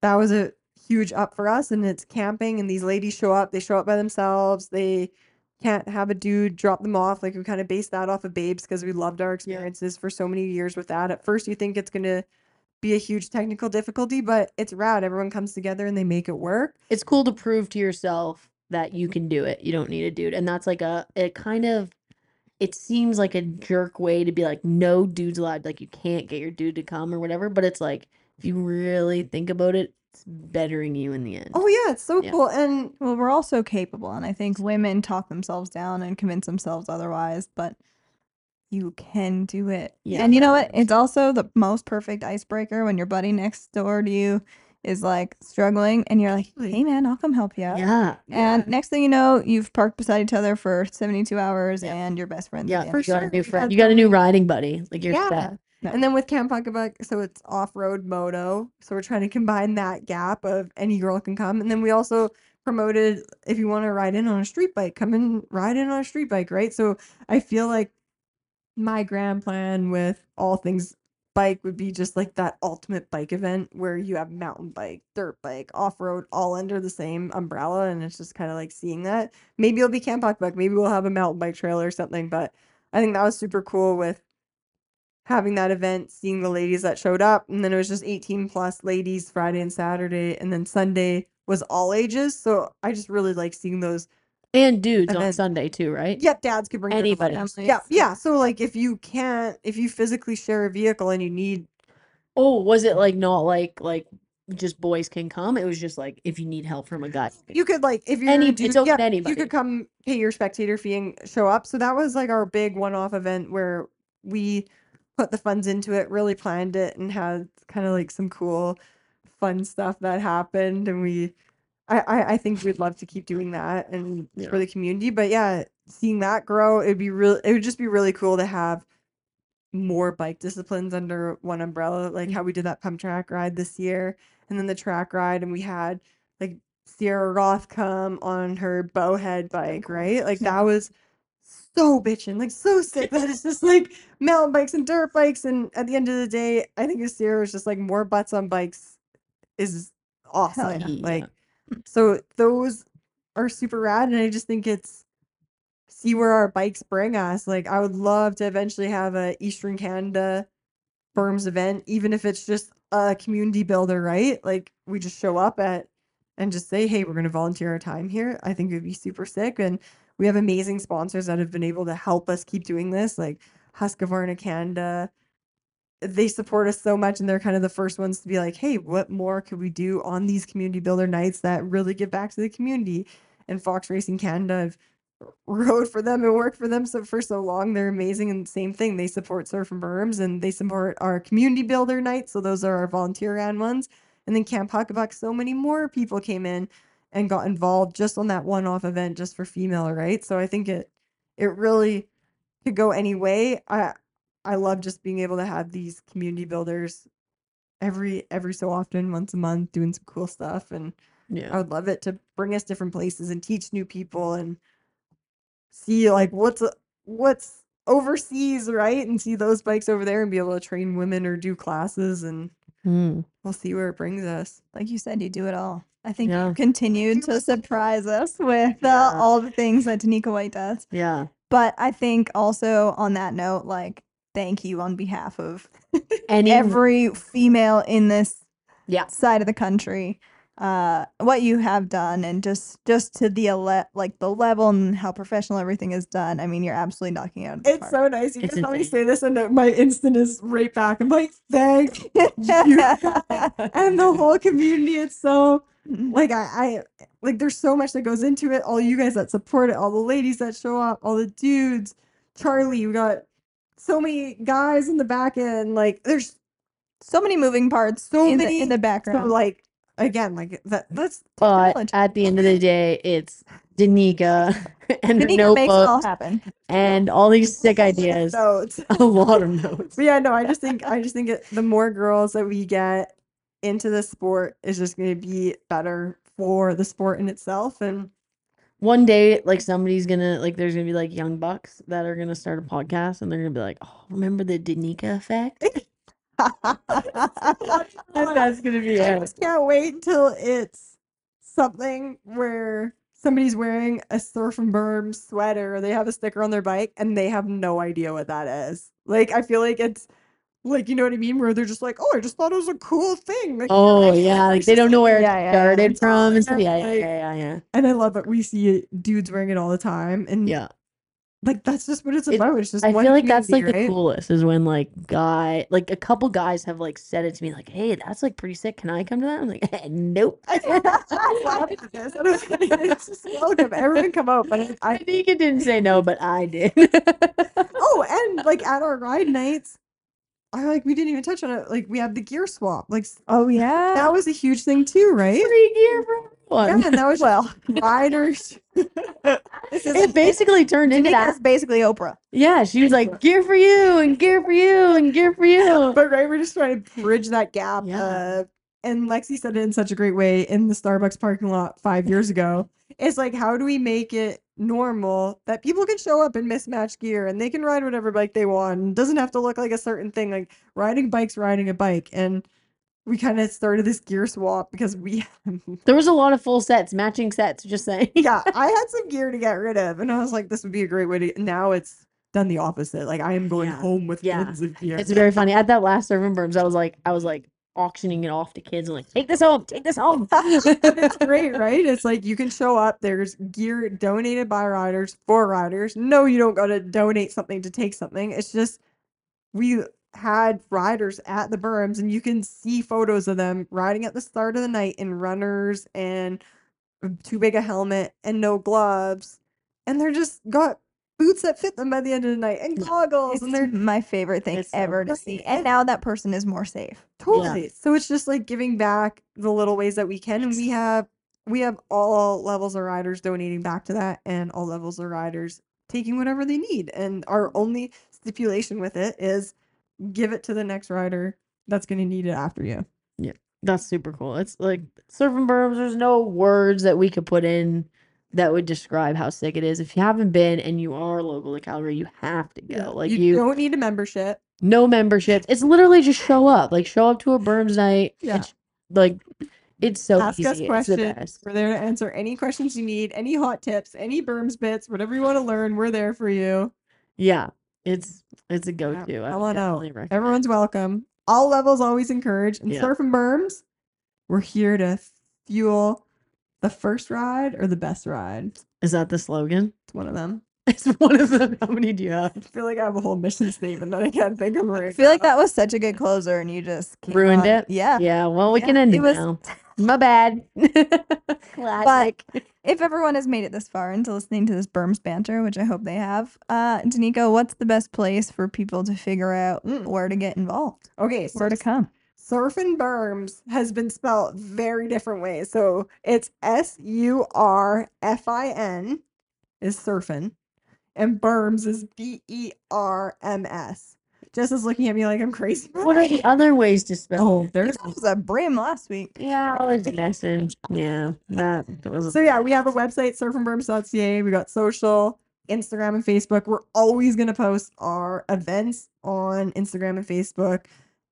that was a huge up for us. And it's camping, and these ladies show up. They show up by themselves. They can't have a dude drop them off. Like we kind of based that off of Babes because we loved our experiences for so many years with that. At first, you think it's gonna be a huge technical difficulty, but it's rad. Everyone comes together and they make it work. it's cool to prove to yourself that you mm-hmm. can do it you don't need a dude and that's like a it kind of it seems like a jerk way to be like no dudes allowed like you can't get your dude to come or whatever but it's like if you really think about it, it's bettering you in the end. Oh yeah, it's so Yeah. cool. And Well, we're all so capable, and I think women talk themselves down and convince themselves otherwise, but you can do it. Yeah. And you know what? It's also the most perfect icebreaker when your buddy next door to you is like struggling, and you're like, "Hey, man, I'll come help you." out." yeah. And next thing you know, you've parked beside each other for 72 hours, Yeah. and you're best friend. Yeah, again. For you got a new friend. You got a new riding buddy. Like you're yeah. set. And then with Camp Huckabuck, so it's off-road moto. So we're trying to combine that gap of any girl can come. And then we also promoted if you want to ride in on a street bike, come and ride in on a street bike, right? So I feel like my grand plan with all things bike would be just like that ultimate bike event where you have mountain bike, dirt bike, off-road all under the same umbrella and it's just kind of like seeing that. Maybe it'll be Camp Huckabuck, maybe we'll have a mountain bike trail or something, but I think that was super cool with having that event, seeing the ladies that showed up, and then it was just 18 plus ladies Friday and Saturday, and then Sunday was all ages. So I just really like seeing those. And dudes And on Sunday too, right? Yep, dads could bring Anybody. Yeah, yeah. So like if you can't, if you physically share a vehicle and you need, Oh, was it like not like like just boys can come? It was just like if you need help from a guy. you could like if you're Any- a it's dude, open yeah, anybody. you could come pay your spectator fee and show up. So that was like our big one-off event where we put the funds into it, really planned it, and had kind of like some cool, fun stuff that happened. And we, I, I, I think we'd love to keep doing that and Yeah. for the community. But yeah, seeing that grow, it'd be real. It would just be really cool to have more bike disciplines under one umbrella, like how we did that pump track ride this year, and then the track ride, and we had like Sierra Roth come on her bowhead bike, right? Like that was so bitchin', like so sick that it's just like mountain bikes and dirt bikes. And at the end of the day, I think Sierra was just like more butts on bikes is awesome. yeah. Like, so those are super rad. And I just think it's see where our bikes bring us. Like, I would love to eventually have a Eastern Canada Berms event, even if it's just a community builder, right? Like, we just show up at and just say, hey, we're going to volunteer our time here. I think it would be super sick. And we have amazing sponsors that have been able to help us keep doing this, like Husqvarna Canada. They support us so much, and they're kind of the first ones to be like, hey, what more could we do on these community builder nights that really give back to the community? And Fox Racing Canada, I've rode for them and worked for them so for so long. They're amazing, and same thing. They support SurfinBerms, and they support our community builder nights. So those are our volunteer ran ones. And then Camp Huckabuck, so many more people came in and got involved just on that one-off event just for female, right? So I think it it really could go any way. I I love just being able to have these community builders every every so often, once a month, doing some cool stuff, and yeah I would love it to bring us different places and teach new people and see like what's what's overseas, right? And see those bikes over there and be able to train women or do classes, and Mm. we'll see where it brings us. like you said, you do it all. I think Yeah. you continued to surprise us with uh, Yeah. all the things that Danika White does. Yeah. But I think also on that note, like, thank you on behalf of Any every female in this Yeah. side of the country. Uh, what you have done, and just just to the ele- like the level and how professional everything is done. I mean, you're absolutely knocking it out of the It's park. so nice. You It's just let me insane. say this, and uh, my instant is right back. I'm like, thank you. and the whole community. It's so like I, I like there's so much that goes into it. All you guys that support it, all the ladies that show up, all the dudes, Charlie, we got so many guys in the back end. Like there's so many moving parts So in, many- the, in the so background. like again like that. That's but at the end of the day, it's Danika and her Danika makes it all happen. and all these sick ideas. notes. A lot of notes. But yeah, no, I just think I just think it, the more girls that we get into the sport is just going to be better for the sport in itself. And One day, like somebody's gonna like, there's gonna be like young bucks that are gonna start a podcast, and they're gonna be like, "Oh, remember the Danika effect?" that's gonna be I it. just can't wait until it's something where somebody's wearing a SurfinBerm sweater or they have a sticker on their bike and they have no idea what that is. Like I feel like it's like you know what I mean, where they're just like, oh, I just thought it was a cool thing. Like, Oh yeah, like they don't know where Yeah, it yeah, yeah. started from and stuff. Yeah, Yeah, yeah, yeah, yeah, yeah. and I love it. We see dudes wearing it all the time, and Yeah. like that's just what it's It- about. It's just I feel like that's like community, the coolest is when like guy like a couple guys have like said it to me like, "Hey, that's like pretty sick. Can I come to that?" I'm like, "Nope." it's just welcome. Everyone come out, but I, I I think it didn't say no, but I did. oh, and like at our ride nights, I like we didn't even touch on it. Like we have the gear swap. Like Oh yeah. that was a huge thing too, right? Free gear for Yeah, and that was well, riders. It basically turned into that. Basically Oprah. Yeah, she was like, "Gear for you, and gear for you, and gear for you." but right, we're just trying to bridge that gap. Yeah. Uh, and Lexi said it in such a great way in the Starbucks parking lot five years ago. It's like, how do we make it normal that people can show up in mismatched gear and they can ride whatever bike they want? It doesn't have to look like a certain thing. Like riding bikes, riding a bike. And we kind of started this gear swap because we, There was a lot of full sets, matching sets. Just saying. yeah, I had some gear to get rid of. And I was like, this would be a great way to, now it's done the opposite. Like I am going Yeah. home with Yeah. tons of gear. It's very funny. At that last SurfinBerms, I was like, I was like auctioning it off to kids. I'm like, take this home, take this home. it's great, right? It's like you can show up. There's gear donated by riders for riders. No, you don't got to donate something to take something. It's just we had riders at the berms, and you can see photos of them riding at the start of the night in runners and mm, too big a helmet and no gloves, and they're just got boots that fit them by the end of the night and goggles, It's and they're my favorite thing It's so ever to see. And now that person is more safe. Totally. So it's just like giving back the little ways that we can, and we have we have all levels of riders donating back to that, and all levels of riders taking whatever they need. And our mm-hmm. only stipulation with it is give it to the next rider that's going to need it after you. Yeah, that's super cool. It's like SurfinBerms. There's no words that we could put in that would describe how sick it is. If you haven't been and you are local to Calgary, you have to go. Like you, you, don't need a membership. no membership. It's literally just show up. Like show up to a Berms night. Yeah. It's, like it's so Ask easy. us the questions. best. We're there to answer any questions you need, any hot tips, any berms bits, whatever you want to learn. We're there for you. Yeah, it's it's a go-to. I come would on definitely recommend. Everyone's welcome. All levels always encouraged. And Yeah. SurfinBerms, we're here to fuel the first ride or the best ride. Is that the slogan? It's one of them. It's one of them. How many do you have? I feel like I have a whole mission statement that I can't think of right I feel like that was such a good closer, and you just Ruined on- it? Yeah. Yeah. Well, we Yeah, can end it it, was- now. My bad. Classic. If everyone has made it this far into listening to this Berms banter, which I hope they have, uh, Danika, what's the best place for people to figure out Mm. where to get involved, Okay, so where to come? Surf and berms has been spelled very different ways. So it's S U R F I N is surfing, and berms is B E R M S. Jess is looking at me like I'm crazy. what are the other ways to spell? Oh, there's was a brim last week. Yeah, I was guessing. Yeah, that was. So yeah, we have a website, surfinberms.ca. We got social, Instagram and Facebook. We're always gonna post our events on Instagram and Facebook.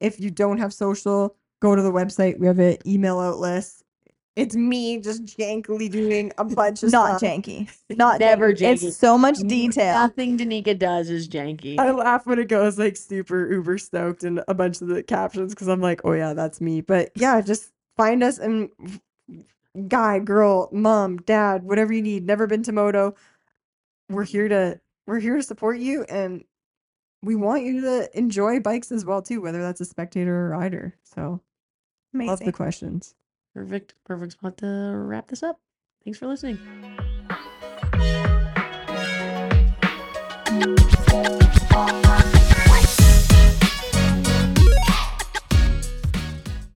If you don't have social, go to the website. We have an email out list. It's me just jankily doing a bunch of Not stuff. janky. Not Never janky. janky. It's so much detail. Nothing Danika does is janky. I laugh when it goes like super uber stoked and a bunch of the captions because I'm like, oh yeah, that's me. But yeah, just find us and guy, girl, mom, dad, whatever you need. Never been to Moto. We're here to we're here to support you and we want you to enjoy bikes as well too, whether that's a spectator or rider. So love the questions. Perfect. Perfect spot to wrap this up. Thanks for listening. Thank you.